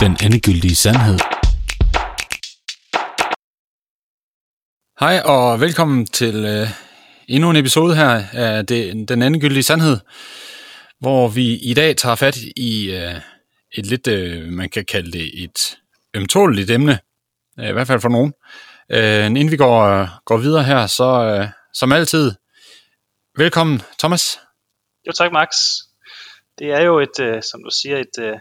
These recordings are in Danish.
Den endegyldige sandhed. Hej og velkommen til øh, endnu en episode her af det, Den endegyldige sandhed, hvor vi i dag tager fat i øh, et lidt, øh, man kan kalde det et ømtåligt emne, øh, i hvert fald for nogen. Øh, inden vi går, går videre her, så øh, som altid, velkommen Thomas. Jo tak Max. Det er jo et, øh, som du siger, et øh,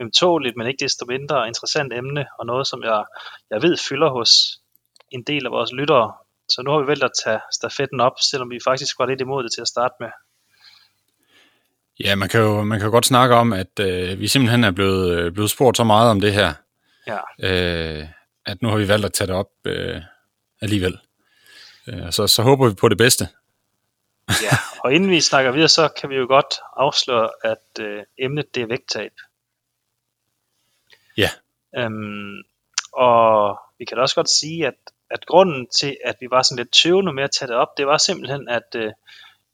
ømtåligt, men ikke desto mindre interessant emne, og noget, som jeg, jeg ved fylder hos en del af vores lyttere. Så nu har vi valgt at tage stafetten op, selvom vi faktisk var lidt imod det til at starte med. Ja, man kan jo man kan jo godt snakke om, at øh, vi simpelthen er blevet, øh, blevet spurgt så meget om det her, Ja, øh, at nu har vi valgt at tage det op øh, alligevel. Øh, så, så håber vi på det bedste. ja. og inden vi snakker videre, så kan vi jo godt afsløre, at øh, emnet det er vægttab. Ja, Øhm, og vi kan da også godt sige, at, at grunden til, at vi var sådan lidt tøvende med at tage det op, det var simpelthen, at øh,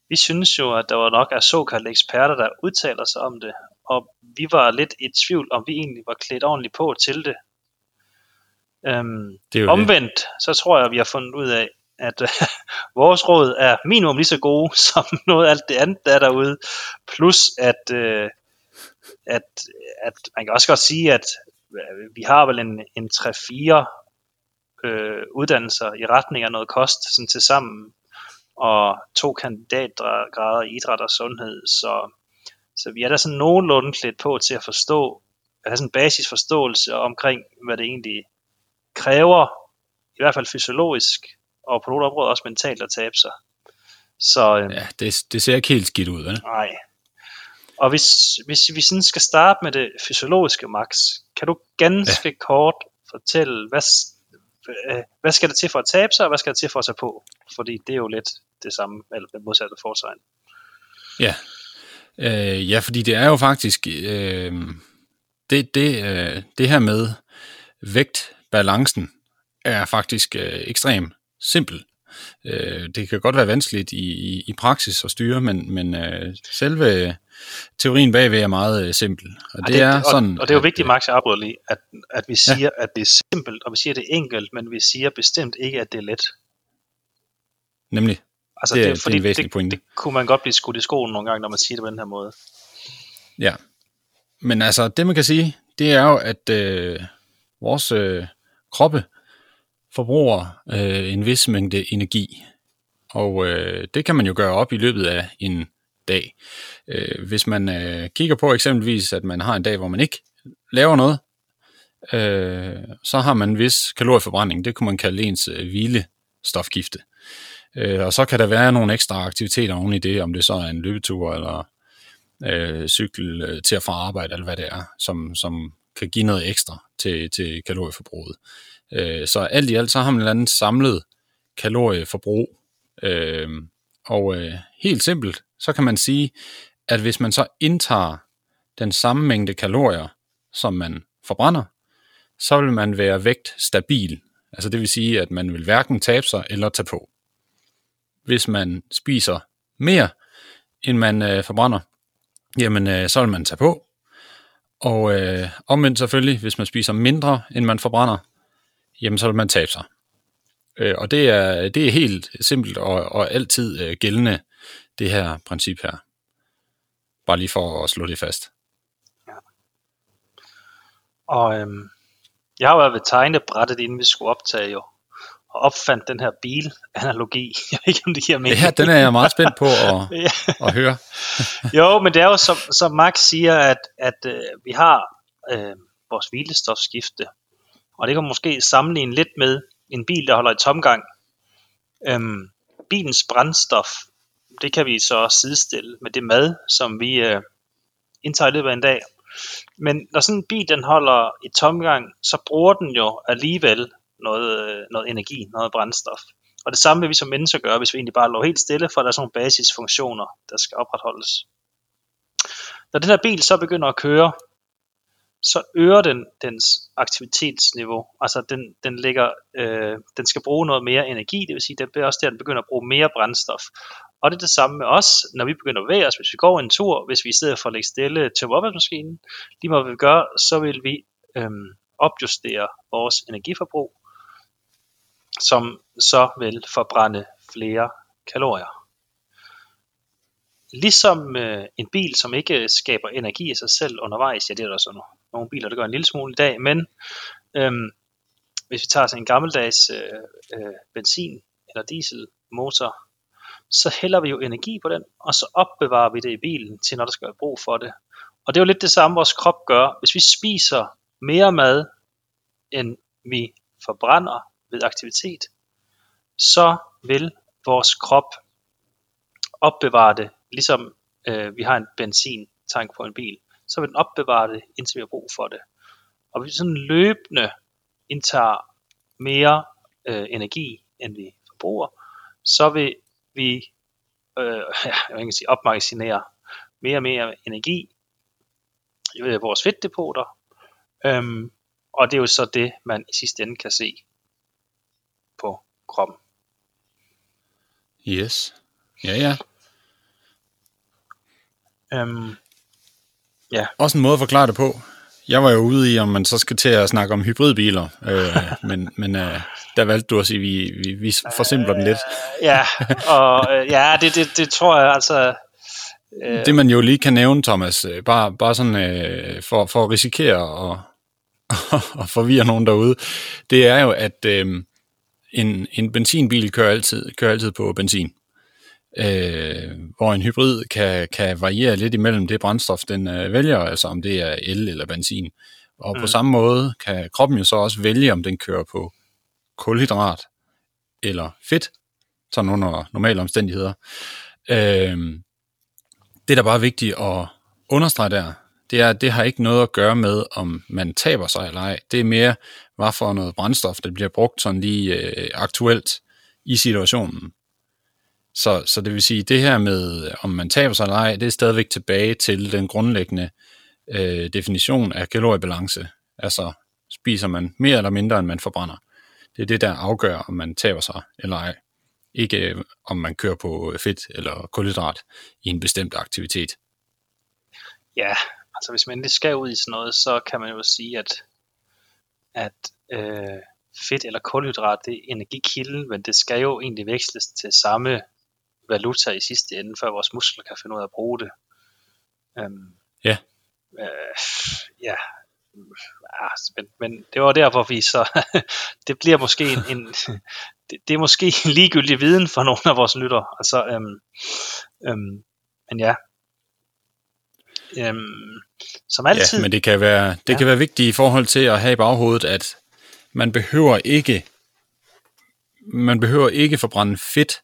vi synes jo, at der var nok af såkaldte eksperter, der udtaler sig om det, og vi var lidt i tvivl, om vi egentlig var klædt ordentligt på til det. Øhm, det er jo det. omvendt, så tror jeg, at vi har fundet ud af, at øh, vores råd er minimum lige så gode, som noget af alt det andet, der er derude. Plus, at, øh, at, at man kan også godt sige, at øh, vi har vel en, en 3-4 øh, uddannelser i retning af noget kost sådan til sammen, og to kandidatgrader i idræt og sundhed, så, så vi er da sådan nogenlunde klædt på til at forstå, at have sådan en basisforståelse omkring, hvad det egentlig kræver, i hvert fald fysiologisk, og på nogle områder også mentalt at tabe sig. Så øh, ja det, det ser ikke helt skidt ud, vel? nej. Og hvis, hvis vi sådan skal starte med det fysiologiske, Max, kan du ganske ja. kort fortælle, hvad, øh, hvad skal der til for at tabe sig, og hvad skal der til for at tage på? Fordi det er jo lidt det samme, eller det modsatte fortegn. Ja. Øh, ja, fordi det er jo faktisk øh, det, det, øh, det her med vægtbalancen er faktisk øh, ekstremt simpel. Øh, det kan godt være vanskeligt i, i, i praksis at styre, men, men øh, selve teorien bagved er meget øh, simpel. Og det, det, er og, sådan, og det er jo at, vigtigt, øh, Max, jeg afbryder lige, at, at vi siger, ja. at det er simpelt, og vi siger, at det er enkelt, men vi siger bestemt ikke, at det er let. Nemlig. Altså, Det er- det er en væsentlig det, pointe. det kunne man godt blive skudt i skoen nogle gange, når man siger det på den her måde. Ja. Men altså, det man kan sige, det er jo, at øh, vores øh, kroppe forbruger øh, en vis mængde energi. Og øh, det kan man jo gøre op i løbet af en dag. Øh, hvis man øh, kigger på eksempelvis, at man har en dag, hvor man ikke laver noget, øh, så har man en vis kalorieforbrænding. Det kunne man kalde ens øh, hvilestofgifte. Øh, og så kan der være nogle ekstra aktiviteter oven i det, om det så er en løbetur eller øh, cykel øh, til at få arbejde, eller hvad det er, som, som kan give noget ekstra til, til kalorieforbruget. Øh, så alt i alt, så har man et eller andet samlet kalorieforbrug. Øh, og øh, helt simpelt, så kan man sige, at hvis man så indtager den samme mængde kalorier, som man forbrænder, så vil man være vægtstabil. Altså det vil sige, at man vil hverken tabe sig eller tage på. Hvis man spiser mere, end man øh, forbrænder, jamen øh, så vil man tage på. Og øh, omvendt selvfølgelig, hvis man spiser mindre, end man forbrænder, jamen så vil man tabe sig. Øh, og det er, det er helt simpelt og, og altid øh, gældende, det her princip her. Bare lige for at slå det fast. Og øhm, jeg har været ved tegnebrættet, inden vi skulle optage jo, og opfandt den her bilanalogi. Jeg ved ikke, om det giver mening. Ja, den er jeg meget spændt på at, Ja. at høre. Jo, men det er jo som, som Max siger, at, at øh, vi har øh, vores hvilestofskifte, og det kan man måske sammenligne lidt med en bil, der holder i tomgang. Øhm, bilens brændstof, det kan vi så sidestille med det mad, som vi øh, indtager i løbet af en dag. Men når sådan en bil den holder i tomgang, så bruger den jo alligevel noget, øh, noget energi, noget brændstof. Og det samme vil vi som mennesker gøre, hvis vi egentlig bare lå helt stille, for der er sådan nogle basisfunktioner, der skal opretholdes. Når den her bil så begynder at køre, så øger den dens aktivitetsniveau. Altså den, den, ligger, øh, den skal bruge noget mere energi, det vil sige, det bliver også der, den begynder at bruge mere brændstof. Og det er det samme med os, når vi begynder at bevæge os, hvis vi går en tur, hvis vi i stedet for at lægge stille til opvaskemaskinen, lige meget hvad vi gør, så vil vi øh, opjustere vores energiforbrug, som så vil forbrænde flere kalorier. Ligesom øh, en bil, som ikke skaber energi i sig selv undervejs, ja det er der så nogle, biler, der gør en lille smule i dag, men øhm, hvis vi tager sådan en gammeldags øh, øh, benzin- eller dieselmotor, så hælder vi jo energi på den, og så opbevarer vi det i bilen til, når der skal være brug for det. Og det er jo lidt det samme, vores krop gør. Hvis vi spiser mere mad, end vi forbrænder ved aktivitet, så vil vores krop opbevare det, ligesom øh, vi har en benzintank på en bil, så vil den opbevare det, indtil vi har brug for det. Og hvis vi sådan løbende indtager mere øh, energi, end vi forbruger, så vil vi øh, jeg kan sige, opmagasinere mere og mere energi i vores fedtdepoter, øhm, og det er jo så det, man i sidste ende kan se på kroppen. Yes. Ja, ja. Øhm, ja. Også en måde at forklare det på. Jeg var jo ude i, om man så skal til at snakke om hybridbiler, øh, men, men øh, der valgte du at sige, vi, vi, vi forsimpler den lidt. ja, og øh, ja, det, det, det tror jeg altså... Øh... Det man jo lige kan nævne, Thomas, øh, bare, bare sådan øh, for, for at risikere og, og forvirre nogen derude, det er jo, at øh, en, en benzinbil kører altid, kører altid på benzin øh, hvor en hybrid kan, kan variere lidt imellem det brændstof, den øh, vælger, altså om det er el eller benzin. Og mm. på samme måde kan kroppen jo så også vælge, om den kører på kulhydrat eller fedt, sådan under normale omstændigheder. Øh, det, der bare er vigtigt at understrege der, det er, at det har ikke noget at gøre med, om man taber sig eller ej. Det er mere, hvad for noget brændstof, der bliver brugt sådan lige øh, aktuelt i situationen. Så, så det vil sige, det her med, om man taber sig eller ej, det er stadigvæk tilbage til den grundlæggende øh, definition af kaloriebalance. Altså, spiser man mere eller mindre, end man forbrænder. Det er det, der afgør, om man taber sig eller ej. Ikke øh, om man kører på fedt eller kulhydrat i en bestemt aktivitet. Ja, altså hvis man endelig skal ud i sådan noget, så kan man jo sige, at, at øh, fedt eller kulhydrat, det er energikilden, men det skal jo egentlig veksles til samme valuta i sidste ende, før vores muskler kan finde ud af at bruge det. Um, ja. Øh, ja. Ah, men, men det var der, hvor vi så, det bliver måske en, en det, det er måske en ligegyldig viden for nogle af vores lytter. Altså, um, um, men ja, Um, som altid. Ja, men det kan være, det ja. kan være vigtigt i forhold til at have i baghovedet, at man behøver ikke man behøver ikke forbrænde fedt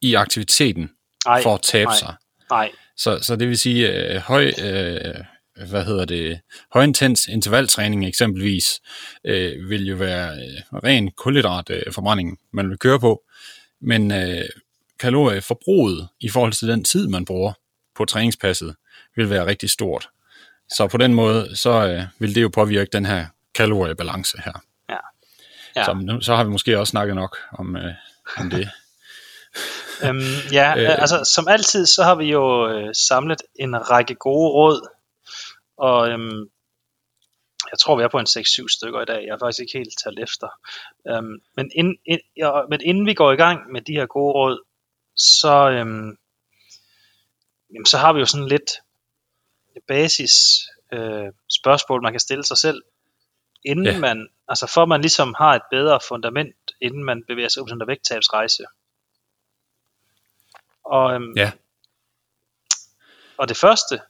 i aktiviteten ej, for at tabe nej, sig. Nej. Så, så det vil sige, øh, høj, øh, hvad hedder det, højintens intervaltræning eksempelvis, øh, vil jo være øh, ren kulhydratforbrænding, øh, man vil køre på. Men øh, kalorieforbruget i forhold til den tid, man bruger på træningspasset, vil være rigtig stort. Så på den måde, så øh, vil det jo påvirke den her kaloriebalance her. Ja. ja. Så, så har vi måske også snakket nok om, øh, om det. øhm, ja, øh, altså som altid, så har vi jo øh, samlet en række gode råd, og øhm, jeg tror, vi er på en 6-7 stykker i dag. Jeg har faktisk ikke helt talt efter. Øhm, men, ind, ind, ja, men inden vi går i gang med de her gode råd, så, øhm, jamen, så har vi jo sådan lidt basis øh, spørgsmål, man kan stille sig selv, inden ja. man, altså for man ligesom har et bedre fundament, inden man bevæger sig ud på der vægttabsrejse. Og, øhm, ja. og det første,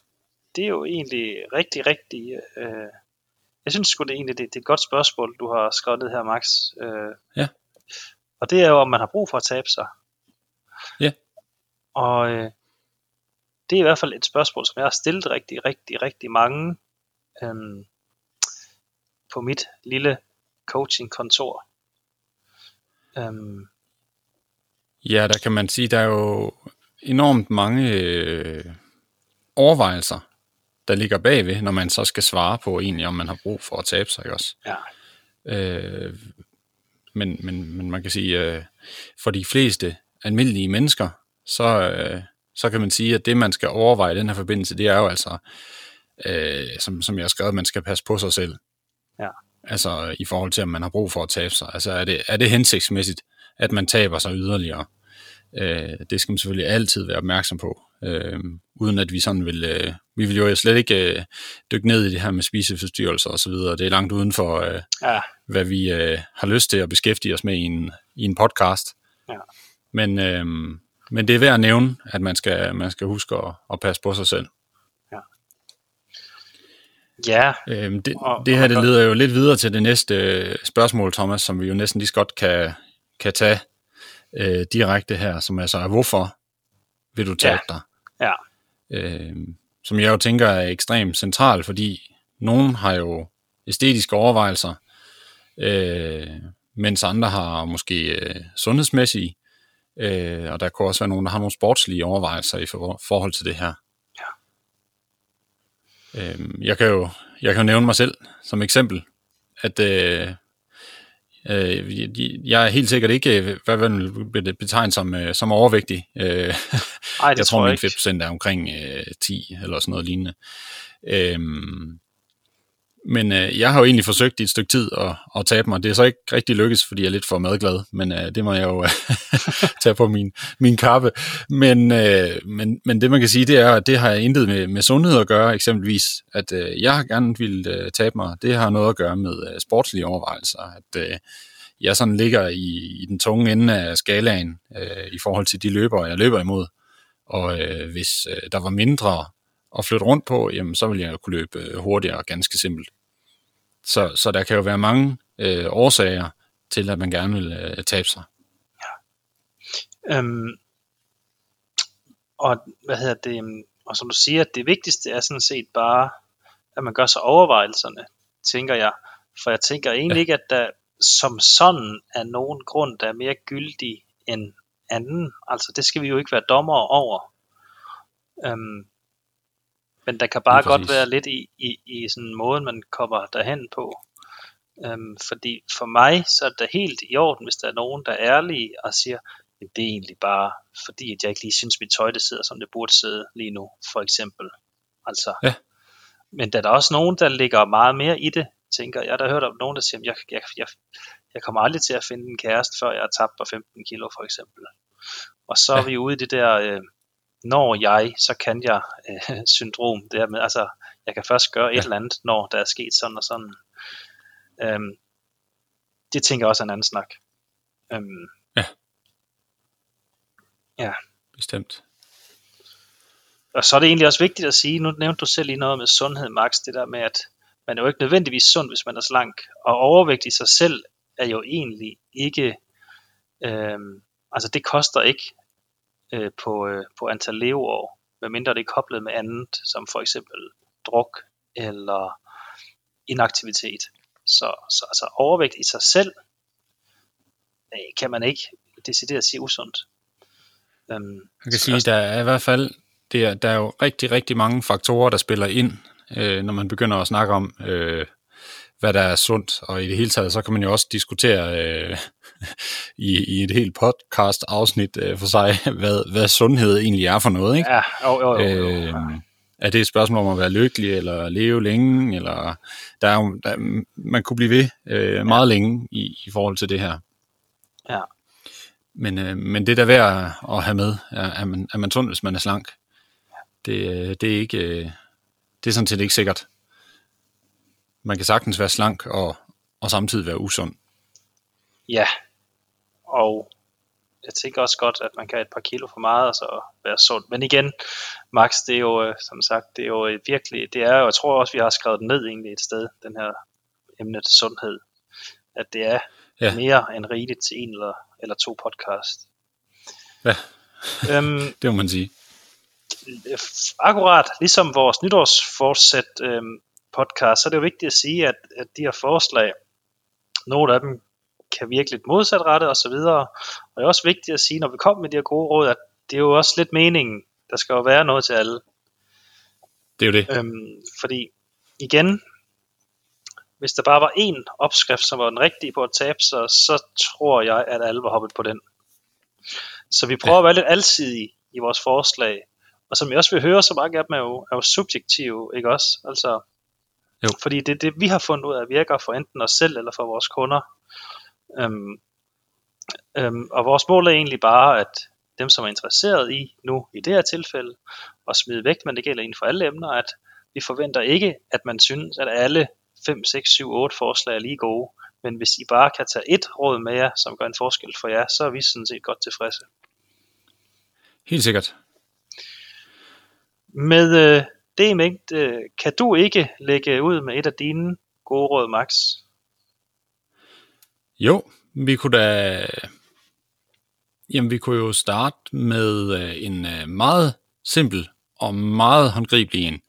det er jo egentlig rigtig, rigtig, øh, jeg synes sgu det er egentlig, det, det er et godt spørgsmål, du har skrevet ned her, Max. Øh, ja. Og det er jo, om man har brug for at tabe sig. Ja. Og øh, det er i hvert fald et spørgsmål, som jeg har stillet rigtig, rigtig, rigtig mange øhm, på mit lille coaching-kontor. Øhm, Ja, der kan man sige, der er jo enormt mange øh, overvejelser, der ligger bagved, når man så skal svare på egentlig, om man har brug for at tabe sig også. Ja. Øh, men, men, men man kan sige, øh, for de fleste almindelige mennesker, så, øh, så kan man sige, at det, man skal overveje i den her forbindelse, det er jo altså, øh, som, som jeg har skrevet, at man skal passe på sig selv. Ja. Altså i forhold til, om man har brug for at tabe sig. Altså er det, er det hensigtsmæssigt, at man taber sig yderligere? Øh, det skal man selvfølgelig altid være opmærksom på. Øh, uden at vi sådan vil, øh, vi vil jo slet ikke øh, dykke ned i det her med spiseforstyrrelser og så videre. Det er langt uden for, øh, Ja, hvad vi øh, har lyst til at beskæftige os med i en, i en podcast. Ja. Men, øh, men det er værd at nævne, at man skal, man skal huske at, at passe på sig selv. ja, Øhm, det, Og- det her det leder jo lidt videre til det næste øh, spørgsmål, Thomas, som vi jo næsten lige så godt kan, kan tage øh, direkte her, som altså er, hvorfor vil du tabe dig? ja, Øh, som jeg jo tænker er ekstremt central, fordi nogen har jo æstetiske overvejelser, øh, mens andre har måske øh, sundhedsmæssige, øh, og der kunne også være nogen, der har nogle sportslige overvejelser i for, forhold til det her. Øh, jeg, kan jo, jeg kan jo nævne mig selv som eksempel, at øh, øh, jeg er helt sikkert ikke, øh, hvad vil det betegne som, øh, som overvægtig. Øh, Ej, det jeg tror, min fedtprocent er omkring øh, 10 eller sådan noget lignende. Øhm, men øh, jeg har jo egentlig forsøgt i et stykke tid at, at tabe mig. Det er så ikke rigtig lykkes, fordi jeg er lidt for madglad, men øh, det må jeg jo øh, tage på min, min kappe. Men, øh, men, men det man kan sige, det er, at det har intet med, med sundhed at gøre, eksempelvis. At øh, jeg har gerne ville øh, tabe mig. Det har noget at gøre med øh, sportslige overvejelser. At øh, jeg sådan ligger i, i den tunge ende af skalaen øh, i forhold til de løbere, jeg løber imod. Og øh, hvis øh, der var mindre at flytte rundt på, jamen, så ville jeg kunne løbe øh, hurtigere, ganske simpelt. Så, så der kan jo være mange øh, årsager til, at man gerne vil øh, tabe sig. Øhm, og hvad hedder det, øhm, og som du siger, det vigtigste er sådan set bare, at man gør sig overvejelserne, tænker jeg. For jeg tænker egentlig Ja. ja. ikke, at der som sådan er nogen grund, der er mere gyldig end anden. Altså det skal vi jo ikke være dommer over. Øhm, men der kan bare godt være lidt i, i, i sådan en måde, man kommer derhen på. Øhm, fordi for mig, så er det helt i orden, hvis der er nogen, der er ærlige og siger, "Jamen, det er egentlig bare fordi, at jeg ikke lige synes, mit tøj det sidder, som det burde sidde lige nu, for eksempel. Altså, Ja. Men der er der også nogen, der ligger meget mere i det, tænker jeg. Jeg har da hørt om nogen, der siger, "Jamen, jeg, jeg, jeg, jeg kommer aldrig til at finde en kæreste, før jeg har tabt mig 15 kilo, for eksempel. Og så er Ja. vi ude i det der, øh, når jeg, så kan jeg øh, syndrom. Det her med, altså, jeg kan først gøre et Ja. eller andet, når der er sket sådan og sådan. Øhm, det tænker jeg også er en anden snak. Øhm, Bestemt. og så er det egentlig også vigtigt at sige, nu nævnte du selv lige noget med sundhed, Max, det der med, at man er jo ikke nødvendigvis sund, hvis man er slank, og overvægt i sig selv er jo egentlig ikke, øhm, altså det koster ikke øh, på, øh, på antal leveår, medmindre det er koblet med andet, som for eksempel druk eller inaktivitet. Så, så altså overvægt i sig selv øh, kan man ikke decideret sige usundt. Øhm, Man kan sige, der er i hvert fald det er, der er jo rigtig, rigtig mange faktorer, der spiller ind, øh, når man begynder at snakke om, øh, hvad der er sundt, og i det hele taget, så kan man jo også diskutere øh, i, i et helt podcast-afsnit øh, for sig, hvad, hvad sundhed egentlig er for noget, ikke? Ja, jo, jo, jo, jo. Øh, er det et spørgsmål om at være lykkelig, eller leve længe, eller der er jo, der, man kunne blive ved øh, meget længe i, i forhold til det her. Ja. Men, øh, men det der er værd at have med, er, er, man, er man sund, hvis man er slank. Det, øh, det er ikke, øh, det er sådan set ikke sikkert. Man kan sagtens være slank og, og samtidig være usund. Ja, og jeg tænker også godt, at man kan have et par kilo for meget og så være sund. Men igen, Max, det er jo, øh, som sagt, det er jo et virkelig, det er jo, jeg tror også, vi har skrevet ned egentlig et sted, den her emnet sundhed, at det er Ja. ja. mere end rigeligt til en eller, eller to podcast. Ja. øhm, Det må man sige. akkurat ligesom vores nytårsfortsæt øhm, podcast, så er det jo vigtigt at sige, at, at de her forslag, nogle af dem kan virke lidt modsatrettet og så videre. Og det er også vigtigt at sige, når vi kommer med de her gode råd, at det er jo også lidt meningen. Der skal jo være noget til alle. Det er jo det. Øhm, fordi igen, hvis der bare var én opskrift, som var den rigtige på at tabe sig, så tror jeg, at alle var hoppet på den. Så vi prøver ja. at være lidt alsidige i vores forslag. Og som jeg også vil høre, så mange af dem er jo, er jo subjektive, ikke også? Altså, Jo. Fordi det er det, vi har fundet ud af, virker for enten os selv eller for vores kunder. Øhm, øhm, og vores mål er egentlig bare, at dem, som er interesseret i nu, i det her tilfælde, at smide vægt, men det gælder inden for alle emner, at vi forventer ikke, at man synes, at alle 5, 6, 7, 8 forslag er lige gode. Men hvis I bare kan tage et råd med jer, som gør en forskel for jer, så er vi sådan set godt tilfredse. Helt sikkert. Med øh, det i mente, øh, kan du ikke lægge ud med et af dine gode råd, Max? Jo, vi kunne da... Jamen, vi kunne jo starte med øh, en øh, meget simpel og meget håndgribelig en.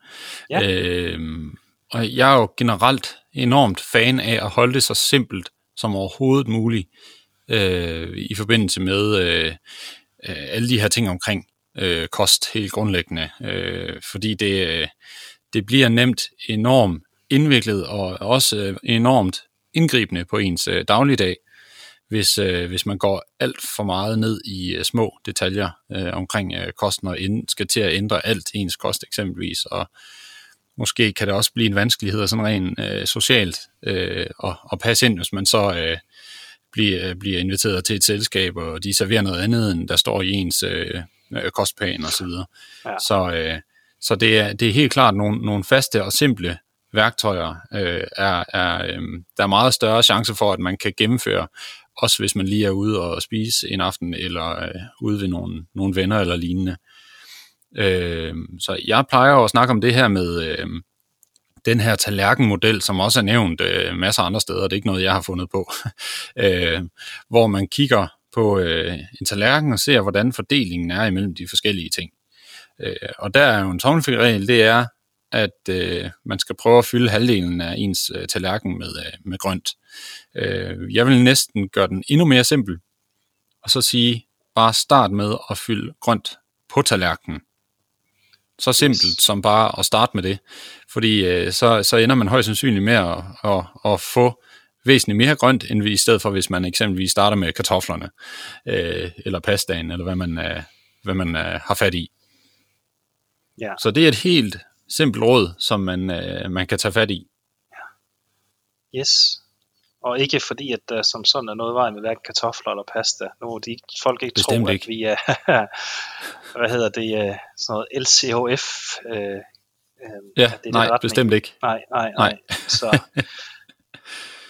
Ja. Øhm, og jeg er jo generelt enormt fan af at holde det så simpelt som overhovedet muligt øh, i forbindelse med øh, øh, alle de her ting omkring øh, kost helt grundlæggende. Øh, fordi det, øh, det bliver nemt enormt indviklet og også øh, enormt indgribende på ens øh, dagligdag, hvis, øh, hvis man går alt for meget ned i øh, små detaljer øh, omkring øh, kosten og ind, skal til at ændre alt ens kost eksempelvis. Og måske kan det også blive en vanskelighed sådan rent øh, socialt øh, at, at passe ind, hvis man så øh, bliver, bliver inviteret til et selskab, og de serverer noget andet, end der står i ens øh, øh kostplan og så videre. Ja. Så, øh, så det, er, det er helt klart nogle, nogle faste og simple værktøjer, øh, er, er, øh, der er meget større chance for, at man kan gennemføre, også hvis man lige er ude og spise en aften, eller øh, ude ved nogle, nogle venner eller lignende. Øh, så jeg plejer at snakke om det her med øh, den her tallerkenmodel, som også er nævnt øh, masser af andre steder, det er ikke noget, jeg har fundet på, øh, hvor man kigger på øh, en tallerken og ser, hvordan fordelingen er imellem de forskellige ting. Øh, og der er jo en tommelfingerregel, det er, at øh, man skal prøve at fylde halvdelen af ens øh, tallerken med, øh, med grønt. Øh, jeg vil næsten gøre den endnu mere simpel, og så sige, bare start med at fylde grønt på tallerkenen. Så simpelt yes. som bare at starte med det. Fordi øh, så, så ender man højst sandsynligt med at, at, at få væsentligt mere grønt, end vi i stedet for, hvis man eksempelvis starter med kartoflerne, øh, eller pastaen, eller hvad man, øh, hvad man øh, har fat i. Ja. Så det er et helt simpelt råd, som man, øh, man kan tage fat i. Yes. Og ikke fordi, at der som sådan er noget vej med hverken kartofler eller pasta. Nu er de folk ikke Bestemt tro, ikke. at vi er, hvad hedder det, øh, sådan noget LCHF. Øh, øh, Ja, det nej, retning. bestemt ikke. Nej, nej, nej. Nej. Så,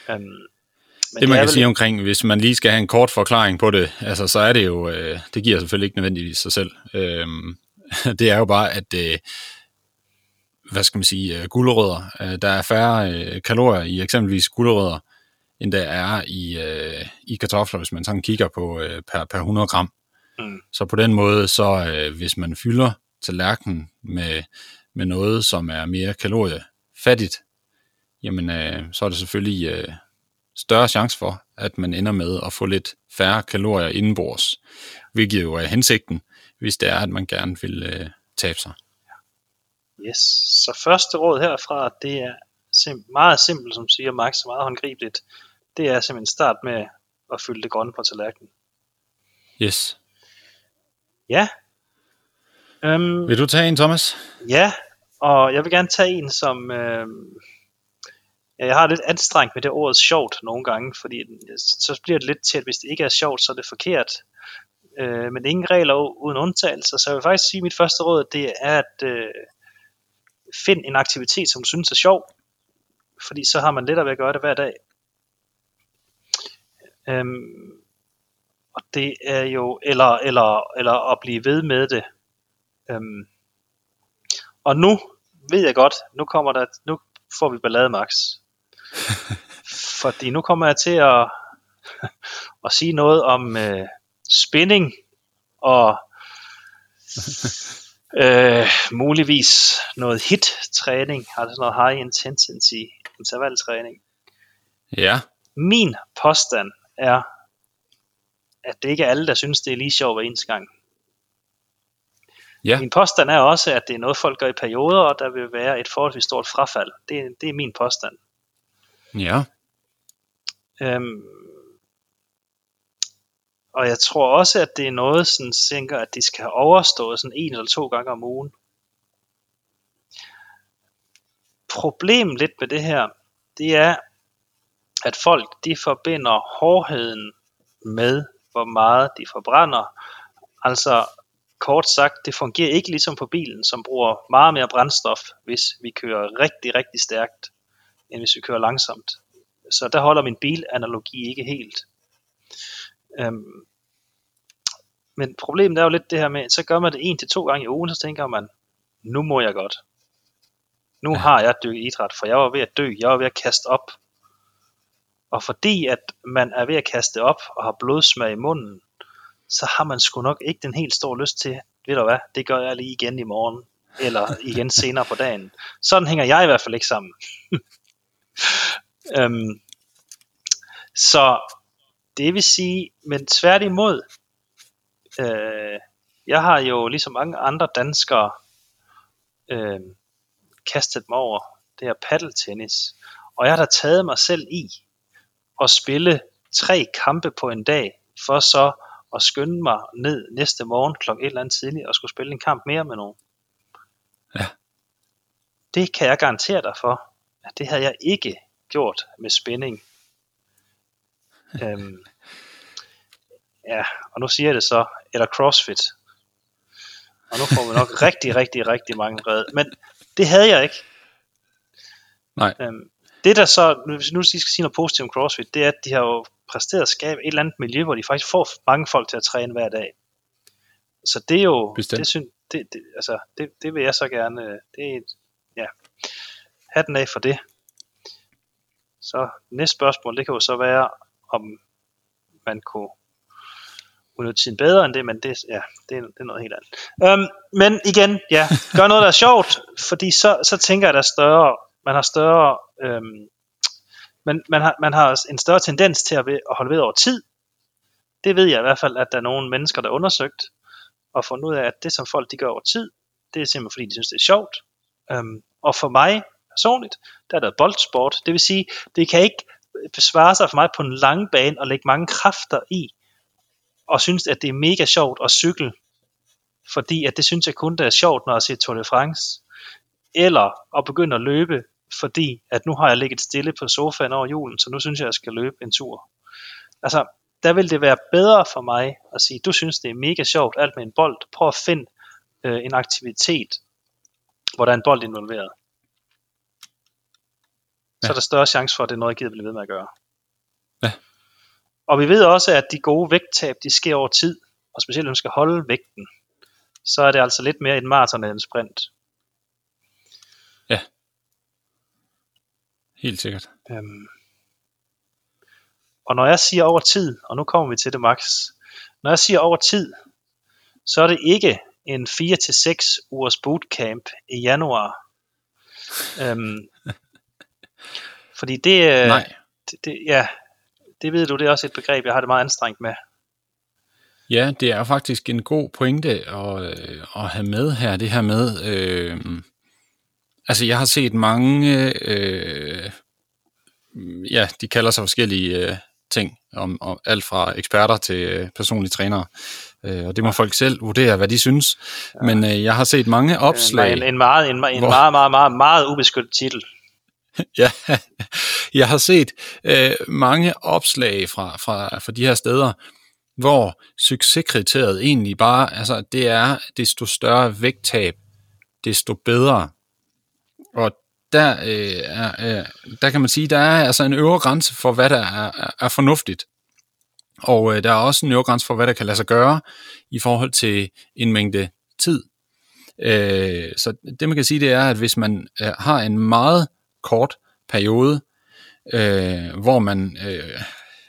øhm, men Det man er kan vel- sige omkring, hvis man lige skal have en kort forklaring på det, altså så er det jo, øh, det giver selvfølgelig ikke nødvendigvis sig selv. Øhm, det er jo bare, at, øh, hvad skal man sige, øh, gulerødder, øh, der er færre øh, kalorier i eksempelvis gulerødder, end der er i, øh, i kartofler, hvis man sådan kigger på øh, per, per 100 gram. Mm. Så på den måde, så øh, hvis man fylder tallerkenen med, med noget, som er mere kaloriefattigt, jamen øh, så er det selvfølgelig øh, større chance for, at man ender med at få lidt færre kalorier indenbords, hvilket jo er hensigten, hvis det er, at man gerne vil øh, tabe sig. Yes. Så første råd herfra, det er sim- meget simpelt, som siger Max, meget håndgribeligt. Det er simpelthen start med at fylde det grønne på tallerkenen. Yes. Ja. Øhm, Vil du tage en, Thomas? ja, og jeg vil gerne tage en, som... Øh, jeg har lidt anstrengt med det ord sjovt nogle gange, fordi så bliver det lidt til, at hvis det ikke er sjovt, så er det forkert. Øh, men ingen regler uden undtagelser, så jeg vil faktisk sige, at mit første råd, det er at øh, find en aktivitet, som du synes er sjov, fordi så har man lettere ved at gøre det hver dag. Øhm, og det er jo, eller, eller, eller at blive ved med det. Øhm, og nu ved jeg godt, nu kommer der, nu får vi ballade max. Fordi nu kommer jeg til at, at sige noget om øh, spinning og øh, muligvis noget hit-træning, altså noget high intensity intervaltræning. Ja. Min påstand er, at det ikke er alle, der synes, det er lige sjovt hver eneste gang. Ja. Min påstand er også, at det er noget, folk gør i perioder, og der vil være et forholdsvis stort frafald. Det, det er min påstand. Ja. Øhm, og jeg tror også, at det er noget, sådan tænker, at de skal have overstået sådan en eller to gange om ugen. Problemet lidt med det her, det er, at folk de forbinder hårdheden med, hvor meget de forbrænder. Altså kort sagt, det fungerer ikke ligesom på bilen, som bruger meget mere brændstof, hvis vi kører rigtig, rigtig stærkt, end hvis vi kører langsomt. Så der holder min bilanalogi ikke helt. Øhm, men problemet er jo lidt det her med, så gør man det en til to gange i ugen, så tænker man, nu må jeg godt. Nu ja. har jeg dykket idræt, for jeg var ved at dø, jeg var ved at kaste op. Og fordi at man er ved at kaste op og har blodsmag i munden, så har man sgu nok ikke den helt store lyst til, ved du hvad, det gør jeg lige igen i morgen, eller igen senere på dagen. Sådan hænger jeg i hvert fald ikke sammen. øhm, så det vil sige, men tværtimod, øh, jeg har jo ligesom mange andre danskere øh, kastet mig over det her paddeltennis, og jeg har da taget mig selv i at spille tre kampe på en dag, for så at skynde mig ned næste morgen klokken et eller andet tidligt og skulle spille en kamp mere med nogen. Ja. Det kan jeg garantere dig for, at det havde jeg ikke gjort med spænding. øhm, ja, og nu siger jeg det så, eller CrossFit. Og nu får vi nok rigtig, rigtig, rigtig mange red. Men det havde jeg ikke. Nej. Øhm, det der så, hvis nu skal sige noget positivt om CrossFit, det er, at de har jo præsteret at skabe et eller andet miljø, hvor de faktisk får mange folk til at træne hver dag. Så det er jo, Bestemt. det, synes, det, det, altså, det, det vil jeg så gerne, det er, ja, hatten af for det. Så næste spørgsmål, det kan jo så være, om man kunne udnytte tiden bedre end det, men det, ja, det, er, det er noget helt andet. Um, men igen, ja, gør noget, der er sjovt, fordi så, så tænker jeg, at der er større, man har større, øhm, man, man, har, man har en større tendens til at, ved, at holde ved over tid. Det ved jeg i hvert fald, at der er nogle mennesker, der er undersøgt, og fundet ud af, at det, som folk de gør over tid, det er simpelthen fordi, de synes, det er sjovt. Um, og for mig personligt, der er der boldsport. Det vil sige, det kan ikke besvare sig for mig på en lang bane og lægge mange kræfter i, og synes, at det er mega sjovt at cykle, fordi at det synes jeg kun, det er sjovt, når jeg ser Tour de France, eller at begynde at løbe, fordi at nu har jeg ligget stille på sofaen over julen, så nu synes jeg, at jeg skal løbe en tur. Altså, der vil det være bedre for mig at sige, du synes, det er mega sjovt, alt med en bold. Prøv at finde øh, en aktivitet, hvor der er en bold involveret. Ja. Så er der større chance for, at det er noget, jeg gider blive ved med at gøre. Ja. Og vi ved også, at de gode vægttab, de sker over tid, og specielt når man skal holde vægten, så er det altså lidt mere et maraton end en sprint. Ja. Helt sikkert. Øhm. Og når jeg siger over tid, og nu kommer vi til det max, når jeg siger over tid, så er det ikke en 4-6 ugers bootcamp i januar. øhm, fordi det, Nej. det, det, ja, det ved du, det er også et begreb, jeg har det meget anstrengt med. Ja, det er faktisk en god pointe at, øh, at have med her, det her med, øh, altså jeg har set mange, øh, ja, de kalder sig forskellige øh, ting, om, om alt fra eksperter til øh, personlige trænere, øh, og det må folk selv vurdere, hvad de synes, ja. men øh, jeg har set mange opslag. En, en, meget, en, en hvor... meget, meget, meget, meget ubeskyttet titel ja, jeg har set øh, mange opslag fra, fra, fra de her steder, hvor succeskriteriet egentlig bare, altså det er, desto større vægttab, desto bedre. Og der, øh, er, øh, der kan man sige, der er altså en øvre grænse for, hvad der er, er fornuftigt. Og øh, der er også en øvre grænse for, hvad der kan lade sig gøre i forhold til en mængde tid. Øh, så det man kan sige, det er, at hvis man øh, har en meget kort periode, øh, hvor man øh,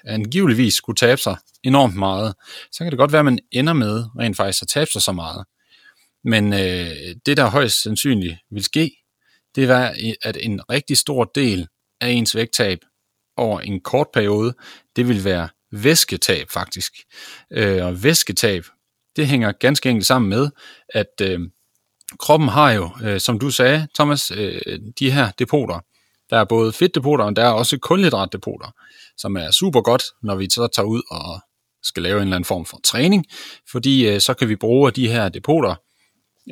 angiveligvis skulle tabe sig enormt meget, så kan det godt være, at man ender med rent faktisk at tabe sig så meget. Men øh, det, der højst sandsynligt vil ske, det er, at en rigtig stor del af ens vægttab over en kort periode, det vil være væsketab faktisk. Øh, og væsketab, det hænger ganske enkelt sammen med, at øh, kroppen har jo, øh, som du sagde, Thomas, øh, de her depoter. Der er både fedtdepoter, og der er også kulhydratdepoter, som er super godt, når vi så tager ud og skal lave en eller anden form for træning, fordi øh, så kan vi bruge de her depoter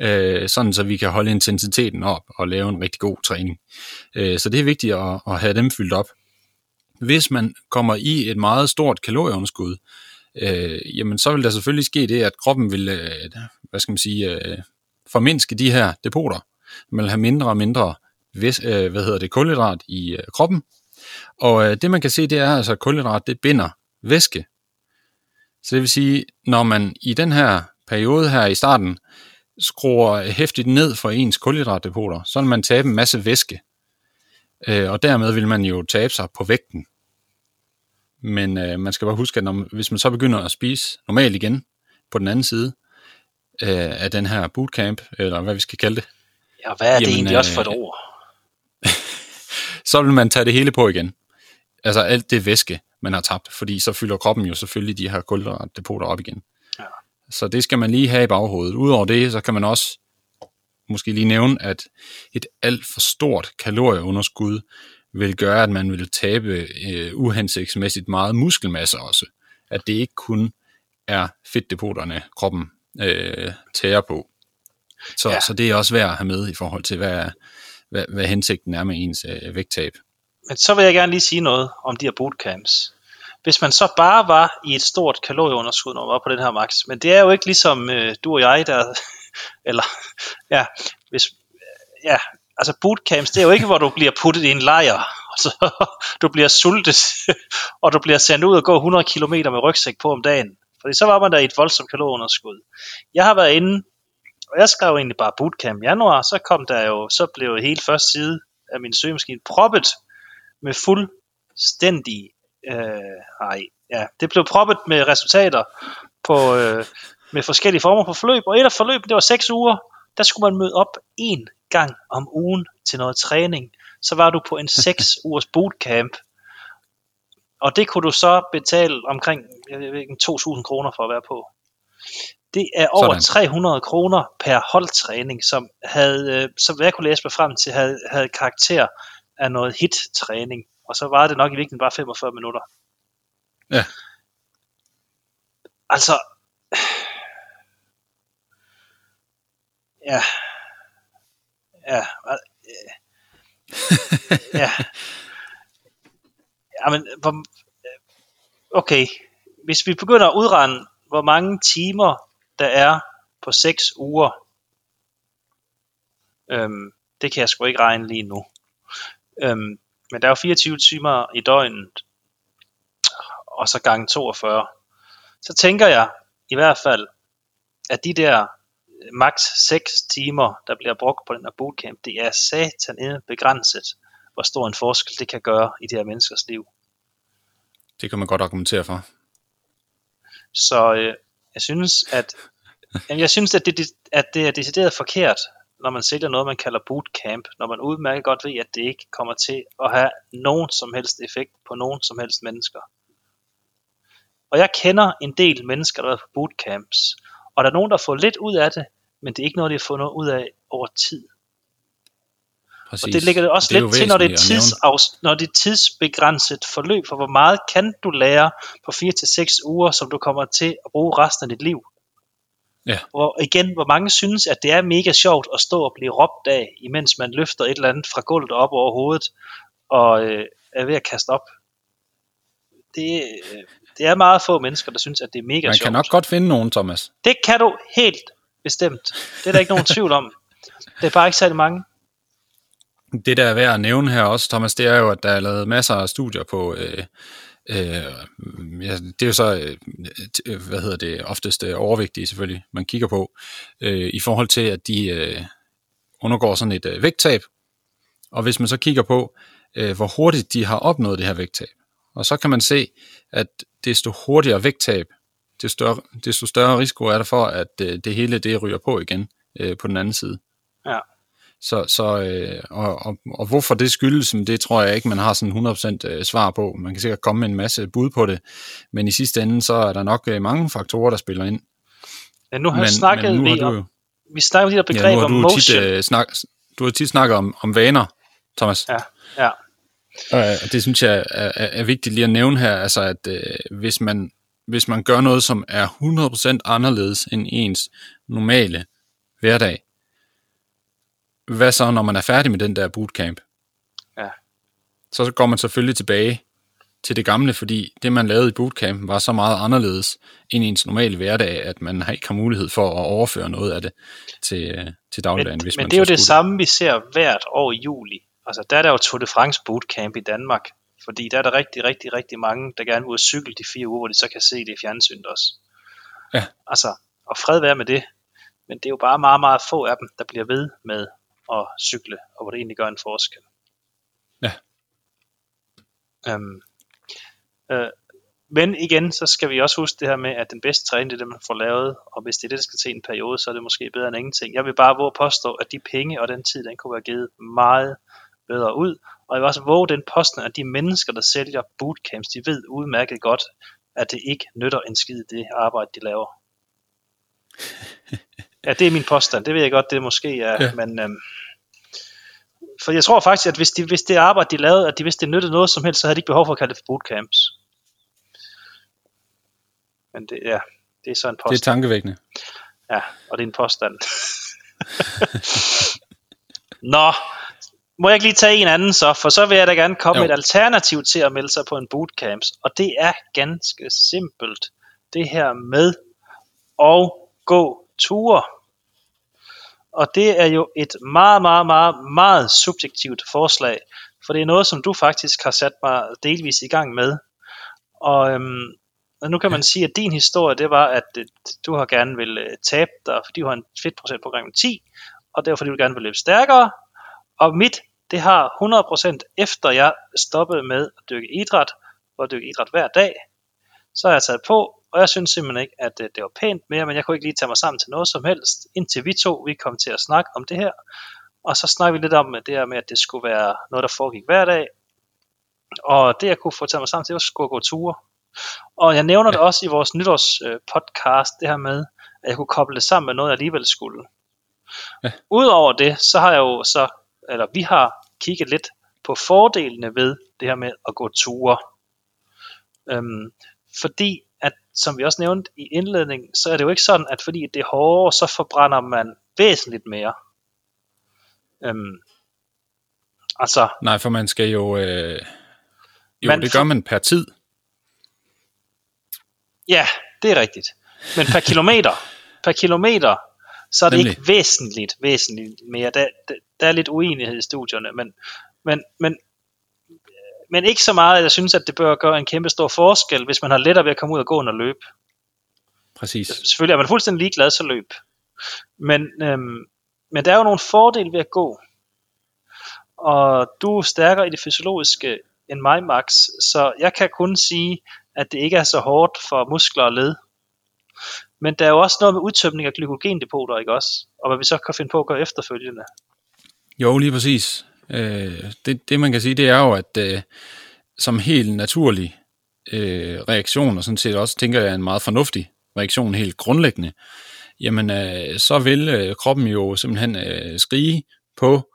øh, sådan så vi kan holde intensiteten op og lave en rigtig god træning. Øh, så det er vigtigt at, at have dem fyldt op. Hvis man kommer i et meget stort kalorieunderskud, øh, jamen så vil der selvfølgelig ske det, at kroppen vil, øh, hvad skal man sige, øh, formindske de her depoter. Man vil have mindre og mindre væs, øh, hvad hedder det, kulhydrat i øh, kroppen. Og øh, det man kan se, det er altså, at kulhydrat det binder væske. Så det vil sige, når man i den her periode her i starten skruer hæftigt ned for ens kulhydratdepoter, så vil man tabe en masse væske. Øh, og dermed vil man jo tabe sig på vægten. Men øh, man skal bare huske, at når, hvis man så begynder at spise normalt igen på den anden side øh, af den her bootcamp, eller hvad vi skal kalde det. Ja, hvad er jamen, det egentlig øh, også for et ord? Så vil man tage det hele på igen. Altså alt det væske, man har tabt, fordi så fylder kroppen jo selvfølgelig de her kulhydratdepoter op igen. Ja. Så det skal man lige have i baghovedet. Udover det, så kan man også måske lige nævne, at et alt for stort kalorieunderskud vil gøre, at man vil tabe øh, uhensigtsmæssigt meget muskelmasse også. At det ikke kun er fedtdepoterne, kroppen øh, tærer på. Så, ja. så det er også værd at have med i forhold til, hvad, hvad, hvad hensigten er med ens øh, vægttab. Men så vil jeg gerne lige sige noget om de her bootcamps. Hvis man så bare var i et stort kalorieunderskud, når man var på den her max, men det er jo ikke ligesom øh, du og jeg, der, eller ja, hvis, ja, altså bootcamps, det er jo ikke, hvor du bliver puttet i en lejr, og så du bliver sultet, og du bliver sendt ud og gå 100 km med rygsæk på om dagen. Fordi så var man der i et voldsomt kalorieunderskud. Jeg har været inde, og jeg skrev egentlig bare bootcamp i januar, så kom der jo, så blev hele første side af min søgemaskine proppet med fuldstændig, øh, ej, ja, det blev proppet med resultater på, øh, med forskellige former for forløb, og et af forløbene, det var 6 uger, der skulle man møde op en gang om ugen til noget træning. Så var du på en 6 ugers bootcamp, og det kunne du så betale omkring jeg ved ikke, 2.000 kroner for at være på. Det er over Sådan. 300 kroner per holdtræning, som havde, øh, som jeg kunne læse mig frem til, havde, havde karakter af noget hit-træning. Og så var det nok i virkeligheden bare 45 minutter. Ja. Altså, ja, ja, ja, ja, men, okay, hvis vi begynder at udregne, hvor mange timer der er på 6 uger, øhm, det kan jeg sgu ikke regne lige nu. Øhm, men der er jo 24 timer i døgnet, og så gange 42. Så tænker jeg i hvert fald, at de der max 6 timer, der bliver brugt på den her bootcamp, det er satan begrænset, hvor stor en forskel det kan gøre i de her menneskers liv. Det kan man godt argumentere for. Så øh, jeg synes, at jeg synes, at det, at det er decideret forkert, når man sælger noget, man kalder bootcamp, når man udmærket godt ved, at det ikke kommer til at have nogen som helst effekt på nogen som helst mennesker. Og jeg kender en del mennesker, der er på bootcamps, og der er nogen, der får lidt ud af det, men det er ikke noget, de har fået noget ud af over tid. Præcis. Og det ligger det også det lidt til, når det, er tidsafs- når det er tidsbegrænset forløb, for hvor meget kan du lære på 4-6 uger, som du kommer til at bruge resten af dit liv. Ja. Og igen, hvor mange synes, at det er mega sjovt at stå og blive råbt af, imens man løfter et eller andet fra gulvet op over hovedet, og øh, er ved at kaste op. Det, øh, det er meget få mennesker, der synes, at det er mega Man sjovt. kan nok godt finde nogen, Thomas. Det kan du helt bestemt. Det er der ikke nogen tvivl om. Det er bare ikke særlig mange. Det, der er værd at nævne her også, Thomas, det er jo, at der er lavet masser af studier på... Øh, øh, ja, det er jo så, øh, hvad hedder det, oftest øh, overvægtige selvfølgelig, man kigger på, øh, i forhold til, at de øh, undergår sådan et øh, vægttab. Og hvis man så kigger på, øh, hvor hurtigt de har opnået det her vægttab, og så kan man se, at desto hurtigere vægttab, desto større, desto større risiko er der for, at øh, det hele det ryger på igen øh, på den anden side. Ja. Så, så øh, og, og, og hvorfor det skyldes, det tror jeg ikke, man har sådan 100% øh, svar på. Man kan sikkert komme med en masse bud på det, men i sidste ende, så er der nok øh, mange faktorer, der spiller ind. Ja, nu har men, snakket men nu vi har du, om, vi snakker om de der begreber ja, om motion. Tit, øh, snak, du har tit snakket om, om vaner, Thomas. Ja, ja. Og det synes jeg er, er, er vigtigt lige at nævne her, altså at øh, hvis, man, hvis man gør noget, som er 100% anderledes end ens normale hverdag. Hvad så, når man er færdig med den der bootcamp? Ja. Så går man selvfølgelig tilbage til det gamle, fordi det, man lavede i bootcamp, var så meget anderledes end ens normale hverdag, at man ikke har mulighed for at overføre noget af det til, øh, til dagligdagen. Men, hvis men man det er jo det samme, vi ser hvert år i juli. Altså, der er der jo Tour de France bootcamp i Danmark. Fordi der er der rigtig, rigtig, rigtig mange, der gerne vil ud og cykle de fire uger, hvor de så kan se det i fjernsynet også. Ja. Altså, og fred være med det. Men det er jo bare meget, meget få af dem, der bliver ved med at cykle, og hvor det egentlig gør en forskel. Ja. Øhm, øh, men igen, så skal vi også huske det her med, at den bedste træning, det er det, man får lavet, og hvis det er det, der skal til en periode, så er det måske bedre end ingenting. Jeg vil bare våge påstå, at de penge og den tid, den kunne være givet meget bedre ud, og jeg vil også våge den påstand, at de mennesker, der sælger bootcamps, de ved udmærket godt, at det ikke nytter en skid det arbejde, de laver. Ja, det er min påstand. Det ved jeg godt, det måske er, Ja. men... Øhm, for jeg tror faktisk, at hvis, de, hvis det arbejde, de lavede, at de, hvis det nyttede noget som helst, så havde de ikke behov for at kalde det for bootcamps. Men det, ja, det er så en Det er påstand. tankevækkende. Ja, og det er en påstand. Nå, må jeg ikke lige tage en anden så, for så vil jeg da gerne komme Jo. et alternativ til at melde sig på en bootcamp, og det er ganske simpelt. Det her med at gå ture. Og det er jo et meget, meget, meget, meget subjektivt forslag, for det er noget, som du faktisk har sat mig delvis i gang med. Og øhm, og nu kan man sige, at din historie, det var, at øh, du har gerne vil øh, tabe dig, fordi du har en fedtprocent på omkring 10, og derfor fordi du gerne vil løbe stærkere. Og mit, det har 100% efter jeg stoppede med at dyrke idræt, og at dyrke idræt hver dag, så har jeg taget på, og jeg synes simpelthen ikke, at øh, det var pænt mere, men jeg kunne ikke lige tage mig sammen til noget som helst, indtil vi to, vi kom til at snakke om det her. Og så snakkede vi lidt om det her med, at det skulle være noget, der foregik hver dag. Og det, jeg kunne få taget mig sammen til, var at skulle gå ture. Og jeg nævner det også i vores nytårs øh, podcast, det her med, at jeg kunne koble det sammen med noget, jeg alligevel skulle. Ja. Udover det, så har jeg jo så, eller vi har kigget lidt på fordelene ved det her med at gå ture. Øhm, fordi, at som vi også nævnte i indledningen, så er det jo ikke sådan, at fordi det er hårdere, så forbrænder man væsentligt mere. Øhm, altså, Nej, for man skal jo... Øh, jo, Man det gør man per tid. Ja, det er rigtigt. Men per kilometer, per kilometer, så er det Nemlig. ikke væsentligt, væsentligt mere. Der, der, der er lidt uenighed i studierne, men, men, men, men ikke så meget, at jeg synes, at det bør gøre en kæmpe stor forskel, hvis man har lettere ved at komme ud og gå end at løbe. Præcis. Selvfølgelig er man fuldstændig ligeglad, så løb. Men, øhm, men der er jo nogle fordele ved at gå. Og du er stærkere i det fysiologiske end mig, Max, så jeg kan kun sige, at det ikke er så hårdt for muskler og led. Men der er jo også noget med udtømning af glykogendepoter, ikke også? Og hvad vi så kan finde på at gøre efterfølgende. Jo, lige præcis. Øh, det, det man kan sige, det er jo, at øh, som helt naturlig øh, reaktion, og sådan set også tænker jeg en meget fornuftig reaktion helt grundlæggende, jamen øh, så vil øh, kroppen jo simpelthen øh, skrige på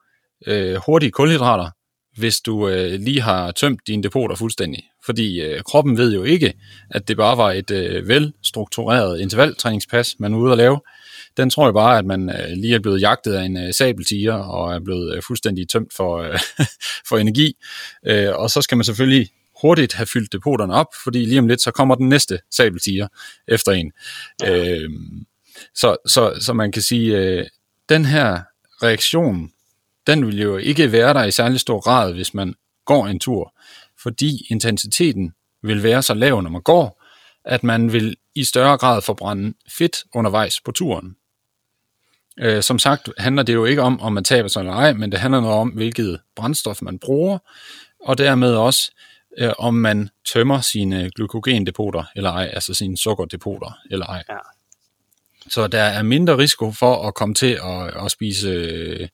øh, hurtige kulhydrater, hvis du øh, lige har tømt dine depoter fuldstændig. Fordi øh, kroppen ved jo ikke, at det bare var et øh, velstruktureret intervaltræningspas, man er ude at lave. Den tror jeg bare, at man øh, lige er blevet jagtet af en øh, sabeltiger og er blevet øh, fuldstændig tømt for, øh, for energi. Øh, og så skal man selvfølgelig hurtigt have fyldt depoterne op, fordi lige om lidt, så kommer den næste sabeltiger efter en. Ja. Øh, så, så, så man kan sige, øh, den her reaktion, den vil jo ikke være der i særlig stor grad, hvis man går en tur, fordi intensiteten vil være så lav, når man går, at man vil i større grad forbrænde fedt undervejs på turen. Øh, som sagt handler det jo ikke om, om man taber sig eller ej, men det handler noget om, hvilket brændstof man bruger, og dermed også, øh, om man tømmer sine glykogendepoter eller ej, altså sine sukkerdepoter eller ej. Ja. Så der er mindre risiko for at komme til at, at spise øh,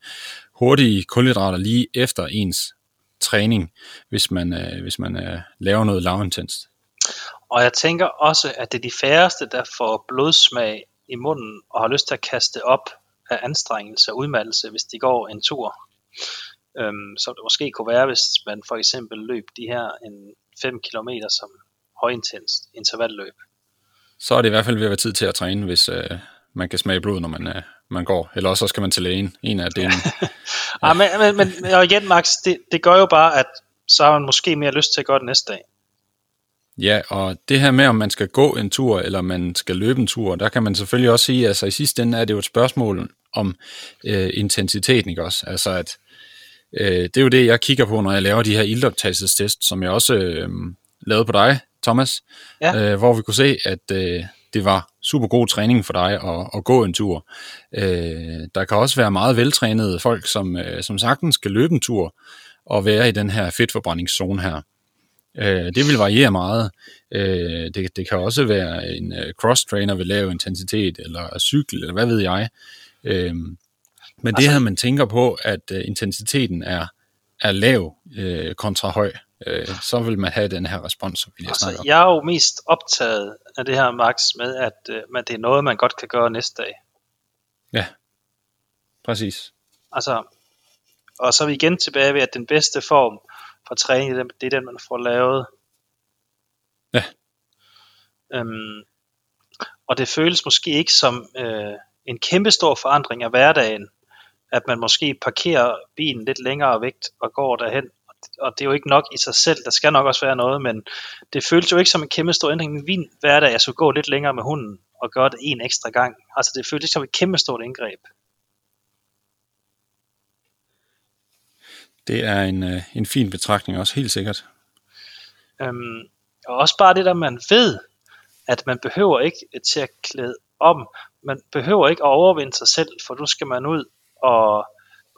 hurtige kulhydrater lige efter ens træning, hvis man, øh, hvis man øh, laver noget lavintenst. Og jeg tænker også, at det er de færreste, der får blodsmag i munden og har lyst til at kaste op af anstrengelse og udmattelse, hvis de går en tur. Øhm, som det måske kunne være, hvis man for eksempel løb de her en 5 km som højintens intervalløb. Så er det i hvert fald ved at være tid til at træne, hvis, øh, man kan smage blod, når man, uh, man går. Eller også så skal man til lægen. En af delene. ja, men, men, men og igen, Max, det, det gør jo bare, at så har man måske mere lyst til at gøre det næste dag. Ja, og det her med, om man skal gå en tur, eller man skal løbe en tur, der kan man selvfølgelig også sige, altså i sidste ende er det jo et spørgsmål om øh, intensitet, ikke også? Altså at, øh, det er jo det, jeg kigger på, når jeg laver de her ildoptagelsestest, som jeg også øh, lavede på dig, Thomas, ja. øh, hvor vi kunne se, at øh, det var super god træning for dig at, at gå en tur. Øh, der kan også være meget veltrænede folk, som, øh, som sagtens skal løbe en tur og være i den her fedtforbrændingszone her. Øh, det vil variere meget. Øh, det, det kan også være en øh, cross-trainer ved lav intensitet, eller cykel, eller hvad ved jeg. Øh, men altså, det her, man tænker på, at øh, intensiteten er, er lav øh, kontra høj, øh, så vil man have den her respons, som vi lige altså, snakker om. Jeg er jo mest optaget af det her, Max, med at, øh, at det er noget, man godt kan gøre næste dag. Ja, præcis. Altså, og så er vi igen tilbage ved, at den bedste form for træning, det er den, man får lavet. Ja. Øhm, og det føles måske ikke som øh, en kæmpe stor forandring af hverdagen, at man måske parkerer bilen lidt længere væk og går derhen. Og det er jo ikke nok i sig selv, der skal nok også være noget, men det føles jo ikke som en kæmpe stor ændring i min hverdag, at skulle gå lidt længere med hunden og gøre det en ekstra gang. Altså det føles ikke som et kæmpe stort indgreb. Det er en, øh, en fin betragtning også, helt sikkert. Øhm, og også bare det der, man ved, at man behøver ikke øh, til at klæde om, man behøver ikke at overvinde sig selv, for nu skal man ud og,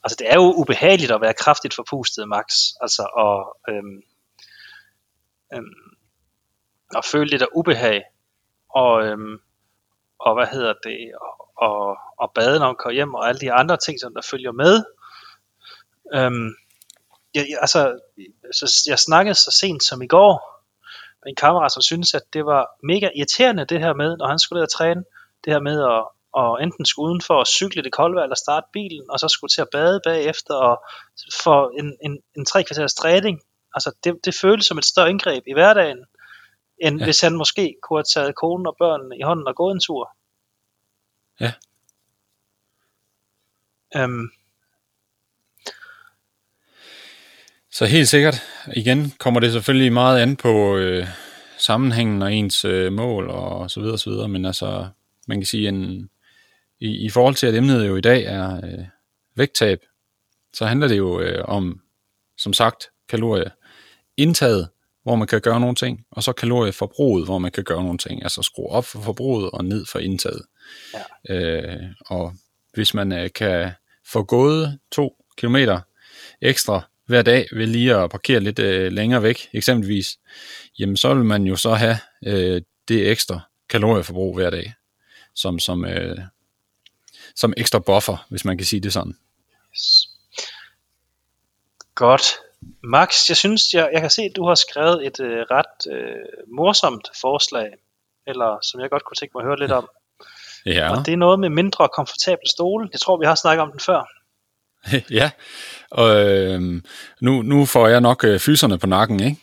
altså det er jo ubehageligt at være kraftigt forpustet, Max, altså og, øhm, øhm, og føle lidt af ubehag, og, øhm, og hvad hedder det, og, og, og bade, når man kommer hjem, og alle de andre ting, som der følger med. Øhm, jeg, jeg, altså, så jeg snakkede så sent som i går med en kammerat, som synes, at det var mega irriterende det her med, når han skulle ud og træne, det her med at, og enten skulle udenfor og cykle det kolde eller starte bilen, og så skulle til at bade bagefter, og få en, en, en tre kvarters træning. Altså det, det føles som et større indgreb i hverdagen, end ja. hvis han måske kunne have taget konen og børnene i hånden og gået en tur. Ja. Øhm, Så helt sikkert, igen kommer det selvfølgelig meget an på øh, sammenhængen og ens øh, mål og så videre, så videre, men altså, man kan sige, en, i, i forhold til at emnet jo i dag er øh, vægttab, så handler det jo øh, om, som sagt, kalorieindtaget, hvor man kan gøre nogle ting, og så kalorieforbruget, hvor man kan gøre nogle ting, altså skrue op for forbruget og ned for indtaget. Ja. Øh, og hvis man øh, kan få gået to kilometer ekstra hver dag ved lige at parkere lidt øh, længere væk, eksempelvis, jamen så vil man jo så have øh, det ekstra kalorieforbrug hver dag, som, som, øh, som ekstra buffer, hvis man kan sige det sådan. Yes. Godt. Max, jeg synes, jeg, jeg kan se, at du har skrevet et øh, ret øh, morsomt forslag, eller som jeg godt kunne tænke mig at høre lidt om. Ja. Og det er noget med mindre komfortable stole. Jeg tror, vi har snakket om den før. ja, og øh, nu, nu får jeg nok øh, fyserne på nakken, ikke?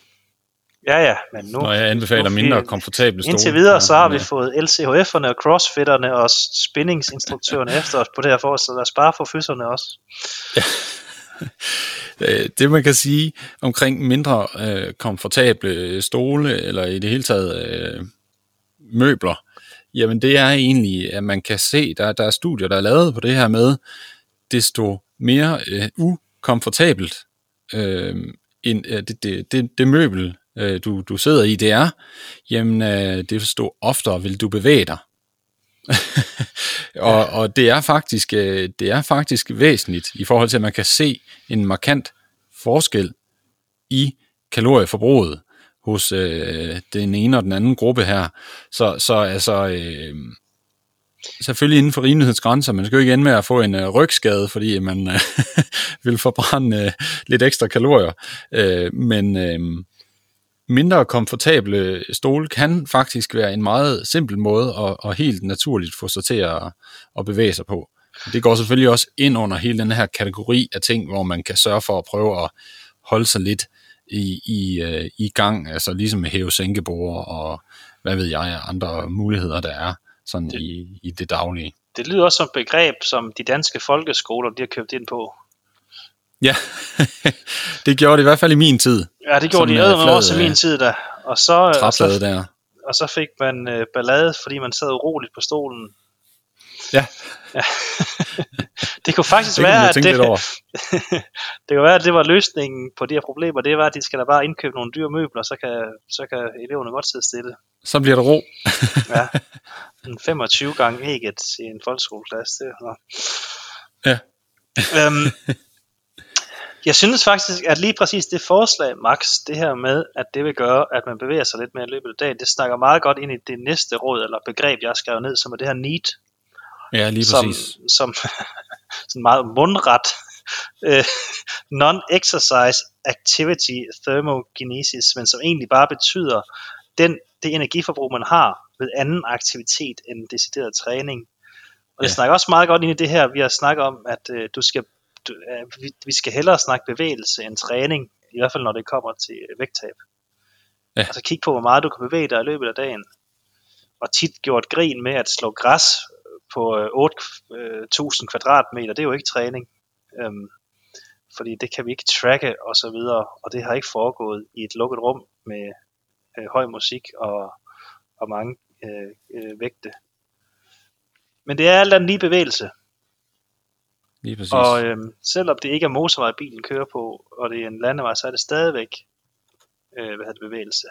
Ja, ja, men nu... Når jeg anbefaler nu, mindre komfortable stole. Indtil videre, så har vi fået LCHF'erne og crossfitterne og spinningsinstruktørerne efter os på det her forhold, så lad os bare få fyserne også. Ja. Øh, det man kan sige omkring mindre øh, komfortable stole, eller i det hele taget øh, møbler, jamen det er egentlig, at man kan se, der, der er studier, der er lavet på det her med, desto mere øh, ukomfortabelt øh, en, øh, det, det, det, det møbel, øh, du, du sidder i, det er, jamen øh, desto oftere vil du bevæge dig. og, og det er faktisk øh, det er faktisk væsentligt i forhold til at man kan se en markant forskel i kalorieforbruget hos øh, den ene og den anden gruppe her. Så, så altså øh, selvfølgelig inden for rimelighedens Man skal jo ikke ende med at få en øh, rygskade, fordi øh, man øh, vil forbrænde øh, lidt ekstra kalorier. Øh, men øh, mindre komfortable stole kan faktisk være en meget simpel måde at, at helt naturligt få sig til at, at bevæge sig på. Det går selvfølgelig også ind under hele den her kategori af ting, hvor man kan sørge for at prøve at holde sig lidt i, i, øh, i gang, altså ligesom med hæve sænkebord og hvad ved jeg, andre muligheder der er sådan det, i, i det daglige. det lyder også som et begreb, som de danske folkeskoler de har købt ind på. Ja, det gjorde det i hvert fald i min tid. Ja, det gjorde Sådan, de øh, æder også i min øh, tid da. Og så, og Træplade så, der. og så fik man øh, ballade, fordi man sad uroligt på stolen. Ja, Det kunne faktisk det være, at det, det kunne være, at det var løsningen på de her problemer. Det var, at de skal da bare indkøbe nogle dyre møbler, så kan, så kan eleverne godt sidde stille. Så bliver der ro. Ja. En 25 gange ægget i en folkeskoleklasse. Det, nå. Ja. Øhm, jeg synes faktisk, at lige præcis det forslag, Max, det her med, at det vil gøre, at man bevæger sig lidt mere i løbet af dagen, det snakker meget godt ind i det næste råd, eller begreb, jeg har skrevet ned, som er det her NEAT, Ja, lige som, præcis. som sådan meget mundret øh, non-exercise activity thermogenesis, men som egentlig bare betyder den, det energiforbrug, man har ved anden aktivitet end decideret træning. Og det Ja. snakker også meget godt ind i det her, vi har snakket om, at øh, du skal, du, øh, vi, vi skal hellere snakke bevægelse end træning, i hvert fald når det kommer til øh, vægttab. Ja. Altså kig på, hvor meget du kan bevæge dig i løbet af dagen. Og tit gjort grin med at slå græs på øh, 8.000 kvadratmeter, det er jo ikke træning. Øhm, fordi det kan vi ikke tracke og så videre, og det har ikke foregået i et lukket rum med øh, høj musik og, og mange øh, øh, vægte. Men det er alt andet lige bevægelse, Lige præcis. og øh, selvom det ikke er motorvej, bilen kører på, og det er en landevej, så er det stadigvæk øh, hvad hedder det, bevægelse.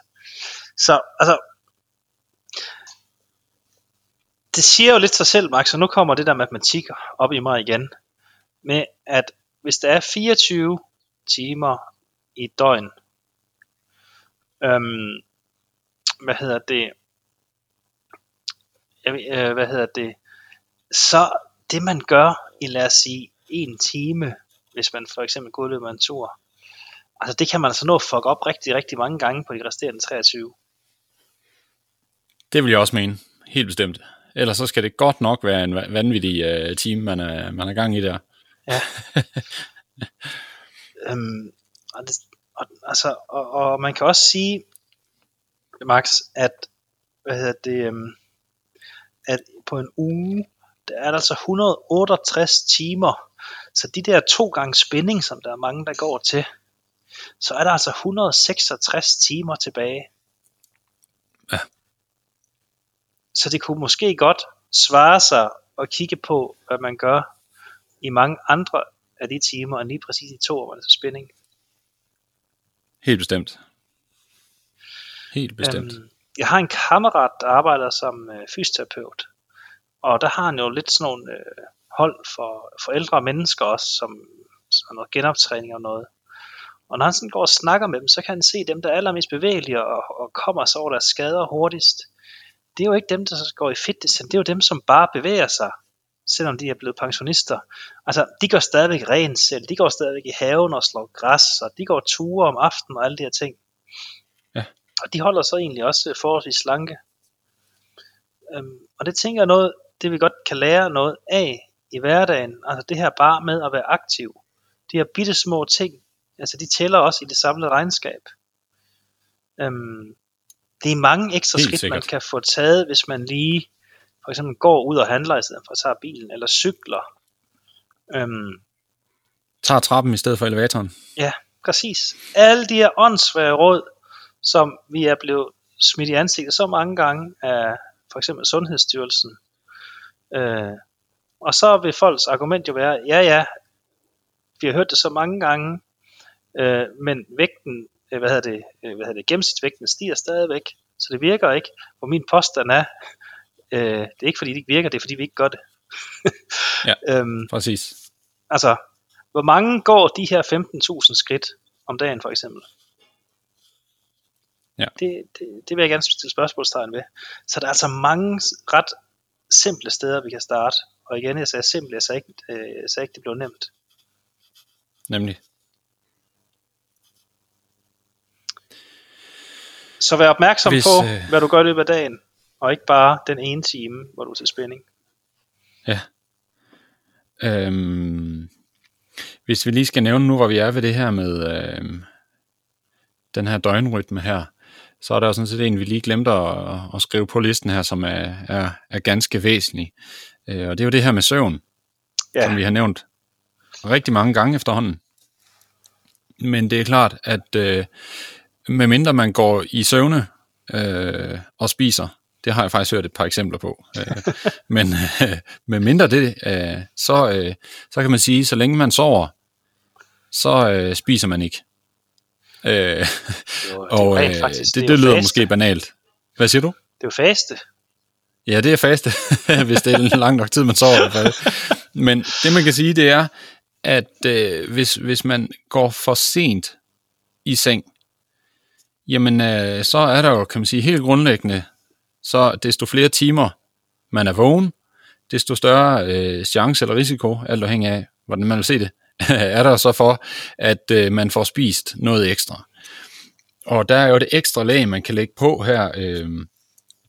Så altså, det siger jo lidt sig selv, Max, og nu kommer det der matematik op i mig igen, med at hvis der er 24 timer i et døgn, øhm, hvad hedder det, øh, hvad hedder det, så det man gør i lad os sige en time, hvis man for eksempel går løber en tur, altså det kan man altså nå at fuck op rigtig, rigtig mange gange på de resterende 23. Det vil jeg også mene. Helt bestemt. Ellers så skal det godt nok være en va- vanvittig uh, team, man er, man er gang i der. Øhm, og, det, og, altså, og, og man kan også sige, Max, at, hvad hedder det, øhm, at på en uge, der er der altså 168 timer. Så de der to gange spænding, som der er mange, der går til, så er der altså 166 timer tilbage. Ja. Så det kunne måske godt svare sig at kigge på, hvad man gør i mange andre af de timer, end lige præcis de to, er til spænding. Helt bestemt. Helt bestemt. Øhm, jeg har en kammerat, der arbejder som øh, fysioterapeut, og der har han jo lidt sådan nogle øh, hold for, for ældre mennesker også, som, som noget genoptræning og noget. Og når han sådan går og snakker med dem, så kan han se dem, der er allermest bevægelige og, og kommer sig over deres skader hurtigst. Det er jo ikke dem, der så går i fitness, det er jo dem, som bare bevæger sig, selvom de er blevet pensionister. Altså, de går stadigvæk rent selv, de går stadigvæk i haven og slår græs, og de går ture om aftenen og alle de her ting. Og de holder så egentlig også forholdsvis slanke. Øhm, og det tænker jeg noget, det vi godt kan lære noget af i hverdagen. Altså det her bare med at være aktiv. De her bitte små ting, altså de tæller også i det samlede regnskab. Øhm, det er mange ekstra Helt skridt, man sikkert. kan få taget, hvis man lige for eksempel går ud og handler, i stedet for at tage bilen, eller cykler. Øhm, Tager trappen i stedet for elevatoren. Ja, præcis. Alle de her åndssvage råd, som vi er blevet smidt i ansigtet så mange gange af for eksempel Sundhedsstyrelsen. Øh, og så vil folks argument jo være, ja ja, vi har hørt det så mange gange, øh, men vægten, øh, hvad hedder det, øh, hvad hedder det, gennemsnitsvægten stiger stadigvæk, så det virker ikke. Hvor min påstand er, øh, det er ikke fordi det ikke virker, det er fordi vi ikke gør det. Ja. øhm, Præcis. Altså, hvor mange går de her 15.000 skridt om dagen for eksempel? Ja. Det, det, det vil jeg gerne stille spørgsmålstegn ved. Så der er altså mange ret simple steder, vi kan starte. Og igen, jeg sagde simpelt, jeg sagde ikke, øh, jeg sagde ikke det blev nemt. Nemlig. Så vær opmærksom Hvis, på, øh, hvad du gør i løbet af dagen, og ikke bare den ene time, hvor du er til spænding. Ja. Øhm, hvis vi lige skal nævne nu, hvor vi er ved det her med øhm, den her døgnrytme her, så er der jo sådan set en, vi lige glemte at, at skrive på listen her, som er, er, er ganske væsentlig. Øh, og det er jo det her med søvn, ja. som vi har nævnt rigtig mange gange efterhånden. Men det er klart, at øh, medmindre man går i søvne øh, og spiser, det har jeg faktisk hørt et par eksempler på. Øh, men øh, med mindre det, øh, så, øh, så kan man sige, så længe man sover, så øh, spiser man ikke. Øh, jo, og øh, faktisk, det, det, det lyder faste. måske banalt. Hvad siger du? Det er faste. Ja, det er faste, hvis det er lang nok tid, man sover i hvert fald. Men det man kan sige, det er, at øh, hvis, hvis man går for sent i seng, jamen øh, så er der jo, kan man sige, helt grundlæggende, så desto flere timer man er vågen, desto større øh, chance eller risiko, alt afhængig af, hvordan man vil se det, er der så for, at øh, man får spist noget ekstra. Og der er jo det ekstra lag, man kan lægge på her. Øh,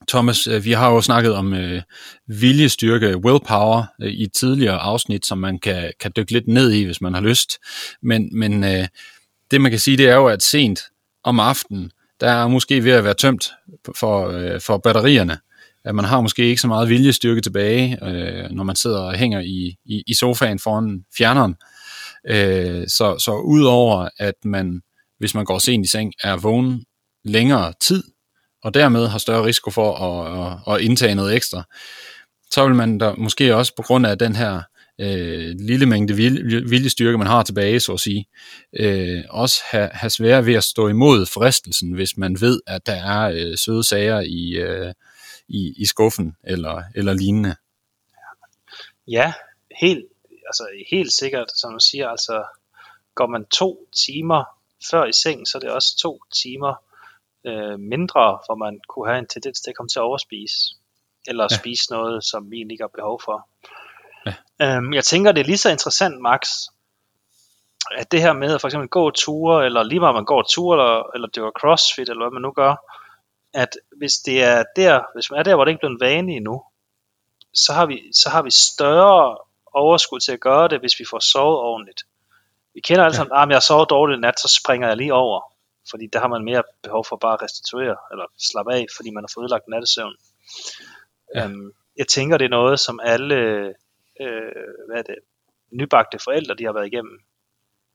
Thomas, øh, vi har jo snakket om øh, viljestyrke, willpower, øh, i et tidligere afsnit, som man kan, kan dykke lidt ned i, hvis man har lyst. Men, men øh, det man kan sige, det er jo, at sent om aftenen, der er måske ved at være tømt for, øh, for batterierne. At man har måske ikke så meget viljestyrke tilbage, øh, når man sidder og hænger i, i, i sofaen foran fjerneren. Øh, Øh, så, så udover at man, hvis man går sent i seng, er vågen længere tid, og dermed har større risiko for at, at, at indtage noget ekstra, så vil man da måske også på grund af den her øh, lille mængde viljestyrke, man har tilbage, så at sige, øh, også have, have svære ved at stå imod fristelsen, hvis man ved, at der er øh, søde sager i, øh, i, i skuffen eller, eller lignende. Ja, helt, altså helt sikkert, som du siger, altså går man to timer før i seng, så er det også to timer øh, mindre, hvor man kunne have en tendens til at komme til at overspise, eller ja. spise noget, som vi egentlig ikke har behov for. Ja. Øhm, jeg tænker, det er lige så interessant, Max, at det her med at for eksempel gå ture, eller lige meget man går ture, eller, eller det var crossfit, eller hvad man nu gør, at hvis det er der, hvis man er der, hvor det ikke er blevet vane endnu, så har vi, så har vi større overskud til at gøre det, hvis vi får sovet ordentligt. Vi kender alle sammen, ja. at jeg sover dårligt i nat, så springer jeg lige over. Fordi der har man mere behov for bare at restituere, eller slappe af, fordi man har fået ødelagt nattesøvn. Ja. Øhm, jeg tænker, det er noget, som alle øh, hvad er det, nybagte forældre, de har været igennem.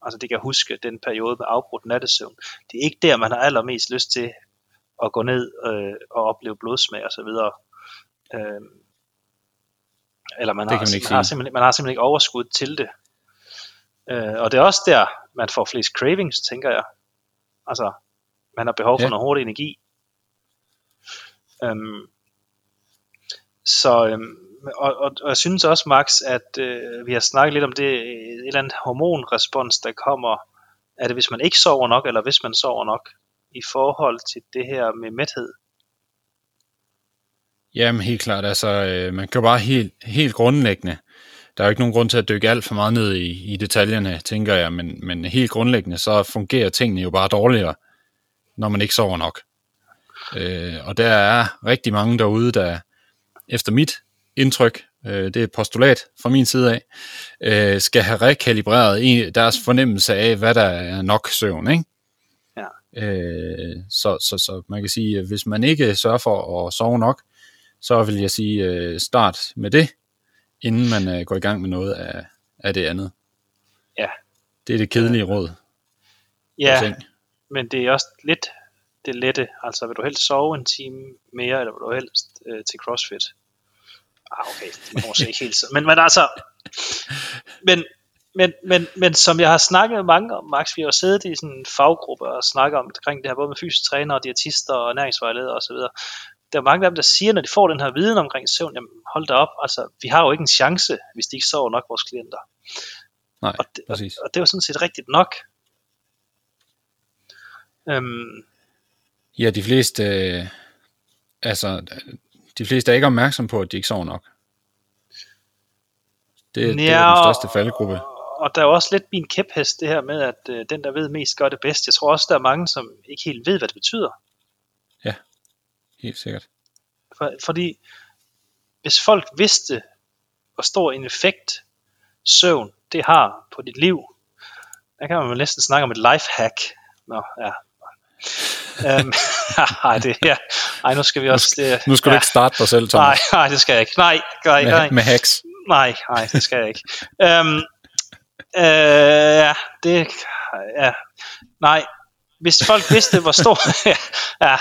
Altså de kan huske den periode med afbrudt nattesøvn. Det er ikke der, man har allermest lyst til at gå ned øh, og opleve blodsmag og så videre. Øh, eller man, har, man, man, har simpelthen, man har simpelthen ikke overskud til det. Øh, og det er også der, man får flest cravings, tænker jeg. Altså, man har behov for ja. noget hurtig energi. Øhm, så, øhm, og, og, og jeg synes også, Max, at øh, vi har snakket lidt om det, et eller andet hormonrespons, der kommer, er det hvis man ikke sover nok, eller hvis man sover nok, i forhold til det her med mæthed? Jamen helt klart, altså øh, man kan jo bare helt, helt grundlæggende, der er jo ikke nogen grund til at dykke alt for meget ned i, i detaljerne, tænker jeg, men, men helt grundlæggende, så fungerer tingene jo bare dårligere, når man ikke sover nok. Øh, og der er rigtig mange derude, der efter mit indtryk, øh, det er et postulat fra min side af, øh, skal have rekalibreret deres fornemmelse af, hvad der er nok søvn, ikke? Ja. Øh, så, så, så man kan sige, at hvis man ikke sørger for at sove nok, så vil jeg sige, øh, start med det, inden man øh, går i gang med noget af, af det andet. Ja. Det er det kedelige råd. Ja, men det er også lidt det lette. Altså, vil du helst sove en time mere, eller vil du helst øh, til CrossFit? Ah, okay, det må ikke helt så. Men, men altså, men, men, men, men som jeg har snakket med mange om, Max, vi har siddet i sådan en faggruppe og snakket om, omkring det her, både med fysisk træner, diætister og ernæringsvejledere osv der er mange af dem, der siger, når de får den her viden omkring søvn, jamen hold da op, altså vi har jo ikke en chance, hvis de ikke sover nok vores klienter. Nej, og, det, præcis. og, og det er jo sådan set rigtigt nok. Øhm, ja, de fleste, øh, altså, de fleste er ikke opmærksom på, at de ikke sover nok. Det, ja, det er den største faldgruppe. Og, og der er også lidt min kæphest, det her med, at øh, den, der ved mest, gør det bedst. Jeg tror også, der er mange, som ikke helt ved, hvad det betyder. Helt sikkert. For, fordi hvis folk vidste, hvor stor en effekt søvn det har på dit liv, der kan man vel næsten snakke om et life hack. Nå, ja. um, ej, det her, Ej, nu skal vi også... Det, Nu skal ja. du ikke starte dig selv, Thomas. Nej, nej, det skal jeg ikke. Nej, nej, nej. Med, med hacks. Nej, nej, det skal jeg ikke. øhm, øh, ja, det... Ja, nej. Hvis folk vidste, hvor stor... ja,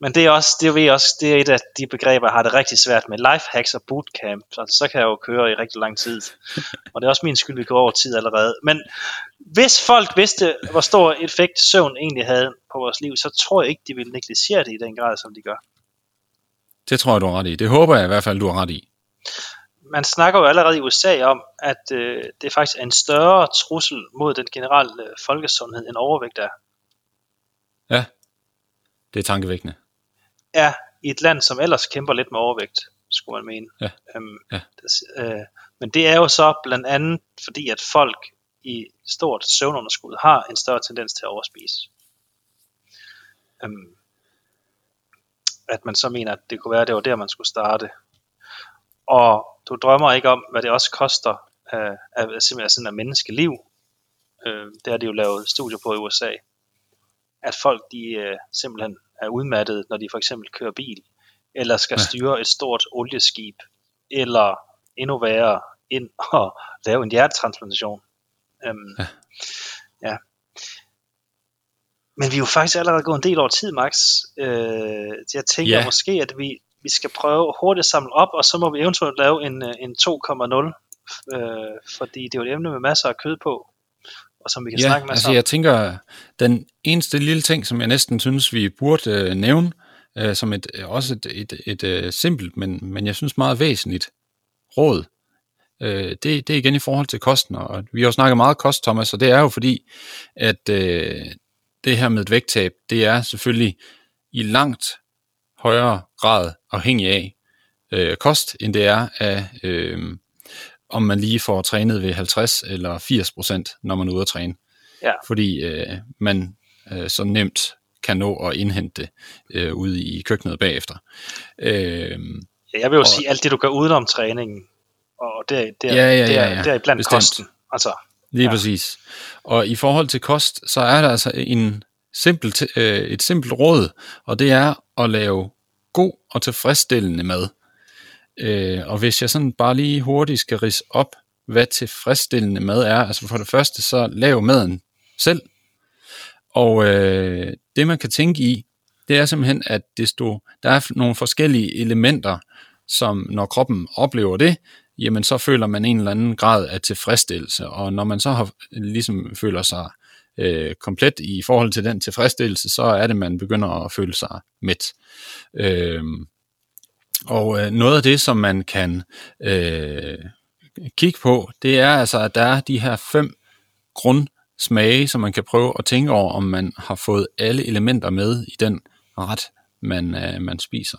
men det er også, det er også, det er et af de begreber, jeg har det rigtig svært med. Life hacks og bootcamp, altså, så kan jeg jo køre i rigtig lang tid. Og det er også min skyld, vi går over tid allerede. Men hvis folk vidste, hvor stor effekt søvn egentlig havde på vores liv, så tror jeg ikke, de ville negligere det i den grad, som de gør. Det tror jeg, du har ret i. Det håber jeg i hvert fald, du har ret i. Man snakker jo allerede i USA om, at øh, det faktisk er en større trussel mod den generelle øh, folkesundhed, end overvægt er. Ja, det er tankevækkende. Ja, i et land, som ellers kæmper lidt med overvægt, skulle man mene. Ja. Øhm, Ja. Det, øh, men det er jo så blandt andet, fordi at folk i stort søvnunderskud har en større tendens til at overspise. Øhm, at man så mener, at det kunne være, at det var der, man skulle starte. Og du drømmer ikke om, hvad det også koster af, af, simpelthen sådan af menneskeliv. Øh, det har de jo lavet studier på i USA. At folk de øh, simpelthen er udmattede, når de for eksempel kører bil, eller skal Ja. styre et stort olieskib, eller endnu værre, ind og lave en hjertetransplantation. Øhm, Ja. ja. Men vi er jo faktisk allerede gået en del over tid, Max. Øh, jeg tænker Ja. måske, at vi, vi skal prøve hurtigt at samle op, og så må vi eventuelt lave en, øh, en 2,0, øh, fordi det er jo et emne med masser af kød på, og som vi kan Ja, snakke masser altså om. jeg tænker, den eneste lille ting, som jeg næsten synes, vi burde øh, nævne, øh, som et, øh, også et, et, et, et simpelt, men, men jeg synes meget væsentligt råd, øh, det, det er igen i forhold til kosten, og vi har jo snakket meget kost, Thomas, og det er jo fordi, at øh, det her med et vægttab, det er selvfølgelig i langt højere grad afhængig af øh, kost, end det er af, øh, om man lige får trænet ved 50 eller 80 procent, når man er ude at træne. Ja. Fordi øh, man øh, så nemt kan nå at indhente det øh, ude i køkkenet bagefter. Øh, Ja, jeg vil jo Og- sige alt det, du gør udenom træningen, og der, der, Ja, ja, ja, ja. der er blandt Bestemt. kosten. Altså, Lige ja. præcis. Og i forhold til kost, så er der altså en simpelt, øh, et simpelt råd, og det er at lave god og tilfredsstillende mad. Øh, og hvis jeg sådan bare lige hurtigt skal rise op, hvad tilfredsstillende mad er, altså for det første, så lav maden selv. Og øh, det man kan tænke i, det er simpelthen, at desto, der er nogle forskellige elementer, som når kroppen oplever det, jamen så føler man en eller anden grad af tilfredsstillelse. Og når man så har, ligesom føler sig øh, komplet i forhold til den tilfredsstillelse, så er det, man begynder at føle sig mæt. Øh, og øh, noget af det, som man kan øh, kigge på, det er altså, at der er de her fem grundsmage, som man kan prøve at tænke over, om man har fået alle elementer med i den ret, man, øh, man spiser.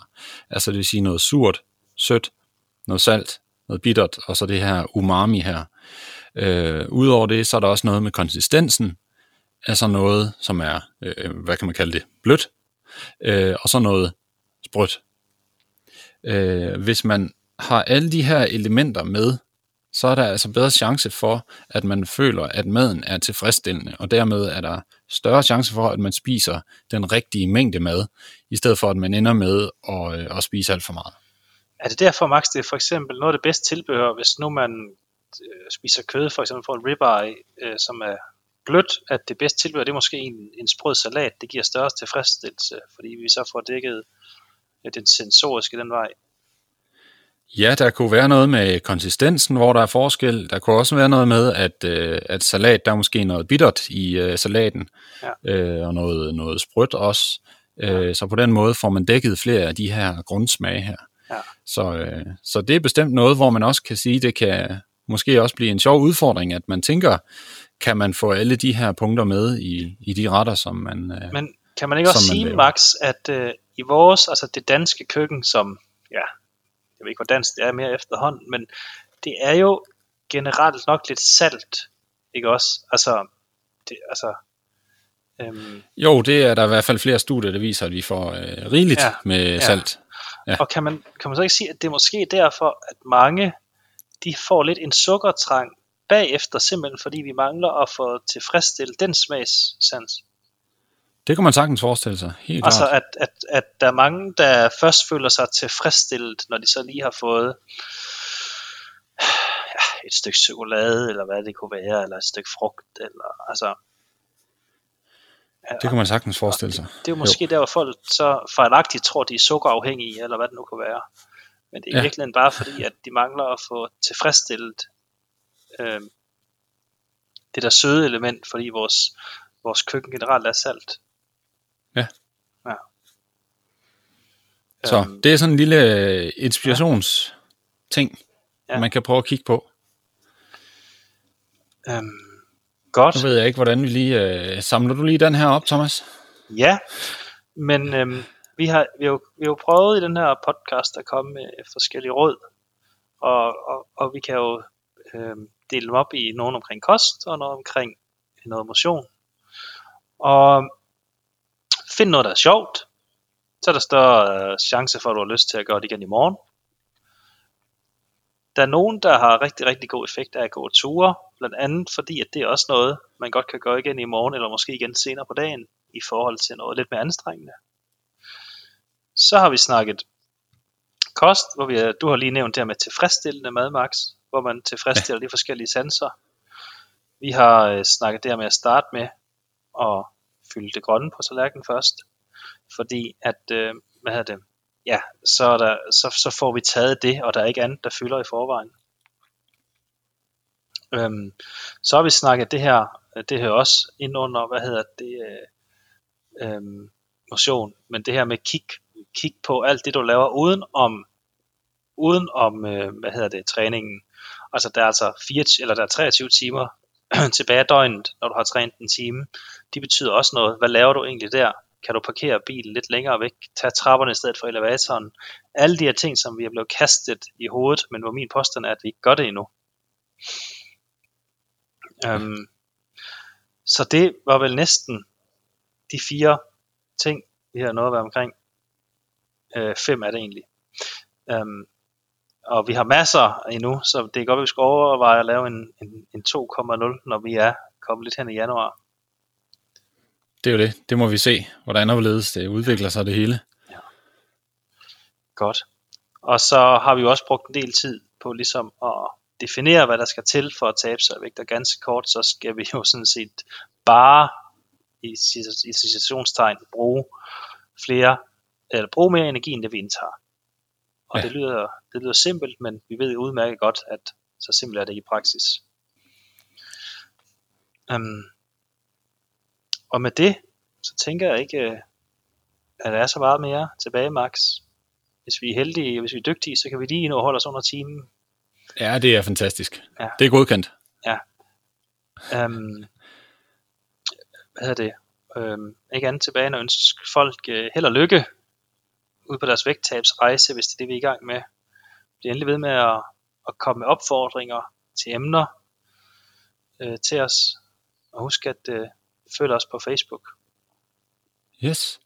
Altså det vil sige noget surt, sødt, noget salt, noget bittert, og så det her umami her. Øh, Udover det, så er der også noget med konsistensen, altså noget, som er, øh, hvad kan man kalde det, blødt, øh, og så noget sprødt. Øh, hvis man har alle de her elementer med, så er der altså bedre chance for, at man føler, at maden er tilfredsstillende, og dermed er der større chance for, at man spiser den rigtige mængde mad, i stedet for at man ender med at, øh, at spise alt for meget. er det derfor, Max, det er for eksempel noget af det bedste tilbehør, hvis nu man øh, spiser kød, for eksempel for en ribeye, øh, som er blødt, at det bedste tilbehør, det er måske en, en sprød salat, det giver større tilfredsstillelse, fordi vi så får dækket den sensoriske den vej. Ja, der kunne være noget med konsistensen, hvor der er forskel. Der kunne også være noget med, at, øh, at salat, der er måske noget bittert i øh, salaten, Ja. øh, og noget, noget sprødt også. Øh, så på den måde får man dækket flere af de her grundsmage her. Ja. Så, øh, så det er bestemt noget, hvor man også kan sige, det kan måske også blive en sjov udfordring, at man tænker, kan man få alle de her punkter med i, i de retter, som man... Øh, Men kan man ikke også sige, laver. Max, at øh, i vores, altså det danske køkken, som, ja, jeg ved ikke, hvor dansk det er mere efterhånden, men det er jo generelt nok lidt salt, ikke også? Altså, det, altså, øhm, Jo, det er der i hvert fald flere studier, der viser, at vi får øh, rigeligt ja. med ja. salt. Ja. og kan man, kan man så ikke sige, at det er måske derfor, at mange, de får lidt en sukkertrang bagefter, simpelthen fordi vi mangler at få tilfredsstillet den smagssans? Det kan man sagtens forestille sig, helt Altså klart. at, at, at der er mange, der først føler sig tilfredsstillet, når de så lige har fået ja, et stykke chokolade, eller hvad det kunne være, eller et stykke frugt, eller altså... Det kan man sagtens forestille sig. det er jo måske jo. der, hvor folk så fejlagtigt tror, de er sukkerafhængige, eller hvad det nu kunne være. Men det er ja. virkelig bare fordi, at de mangler at få tilfredsstillet øh, det der søde element, fordi vores, vores køkken generelt er salt. Ja. ja. Så Øhm, det er sådan en lille øh, inspirationsting, Ja. ja. man kan prøve at kigge på. øhm, godt. Nu ved jeg ikke, hvordan vi lige... Øh, samler du lige den her op, Thomas? Ja, men øhm, vi, har, vi, har jo, vi har jo prøvet i den her podcast at komme med forskellige råd, og, og, og vi kan jo øhm, dele dem op i nogen omkring kost og noget omkring noget motion. Og find noget, der er sjovt, så er der større øh, chance for, at du har lyst til at gøre det igen i morgen. Der er nogen, der har rigtig, rigtig god effekt af at gå ture, blandt andet fordi, at det er også noget, man godt kan gøre igen i morgen, eller måske igen senere på dagen, i forhold til noget lidt mere anstrengende. Så har vi snakket kost, hvor vi, du har lige nævnt det her med tilfredsstillende mad, Max, hvor man tilfredsstiller de forskellige sanser. Vi har øh, snakket det her med at starte med at fylde det grønne på tallerkenen først, fordi at, øh, hvad hedder det, ja, så, er der, så, så får vi taget det, og der er ikke andet, der fylder i forvejen. Øhm, så har vi snakket det her, det hører også ind under, hvad hedder det, øh, øhm, motion, men det her med kig, kig på alt det, du laver uden om, uden om øh, hvad hedder det, træningen. Altså der er altså 4, eller der er 23 timer tilbage af døgnet, når du har trænet en time. De betyder også noget. Hvad laver du egentlig der? Kan du parkere bilen lidt længere væk? Tag trapperne i stedet for elevatoren? Alle de her ting, som vi er blevet kastet i hovedet, men hvor min påstand er, at vi ikke gør det endnu. Øhm, så det var vel næsten de fire ting, vi har noget at være omkring. Øh, fem er det egentlig. Øhm, og vi har masser endnu, så det er godt, at vi skal overveje at lave en, en, en 2,0, når vi er kommet lidt hen i januar. Det er jo det. Det må vi se, hvordan og hvorledes det udvikler sig det hele. Godt. Og så har vi jo også brugt en del tid på ligesom at definere, hvad der skal til for at tabe sig i vægt. Og ganske kort, så skal vi jo sådan set bare i, i citationstegn bruge flere, eller bruge mere energi, end det vi indtager. Og Ja. ja. det, lyder, det lyder simpelt, men vi ved udmærket godt, at så simpelt er det i praksis. Um, og med det, så tænker jeg ikke, øh, at der er så meget mere tilbage, Max. Hvis vi er heldige, hvis vi er dygtige, så kan vi lige nå holde os under timen. Ja, det er fantastisk. Ja. Det er godkendt. Um, hvad hedder det? Um, ikke andet tilbage end at ønske folk uh, held og lykke ude på deres vægttabsrejse, hvis det er det, vi er i gang med. Bliv endelig ved med at, at komme med opfordringer til emner øh, til os. Og husk at øh, følge os på Facebook. Yes.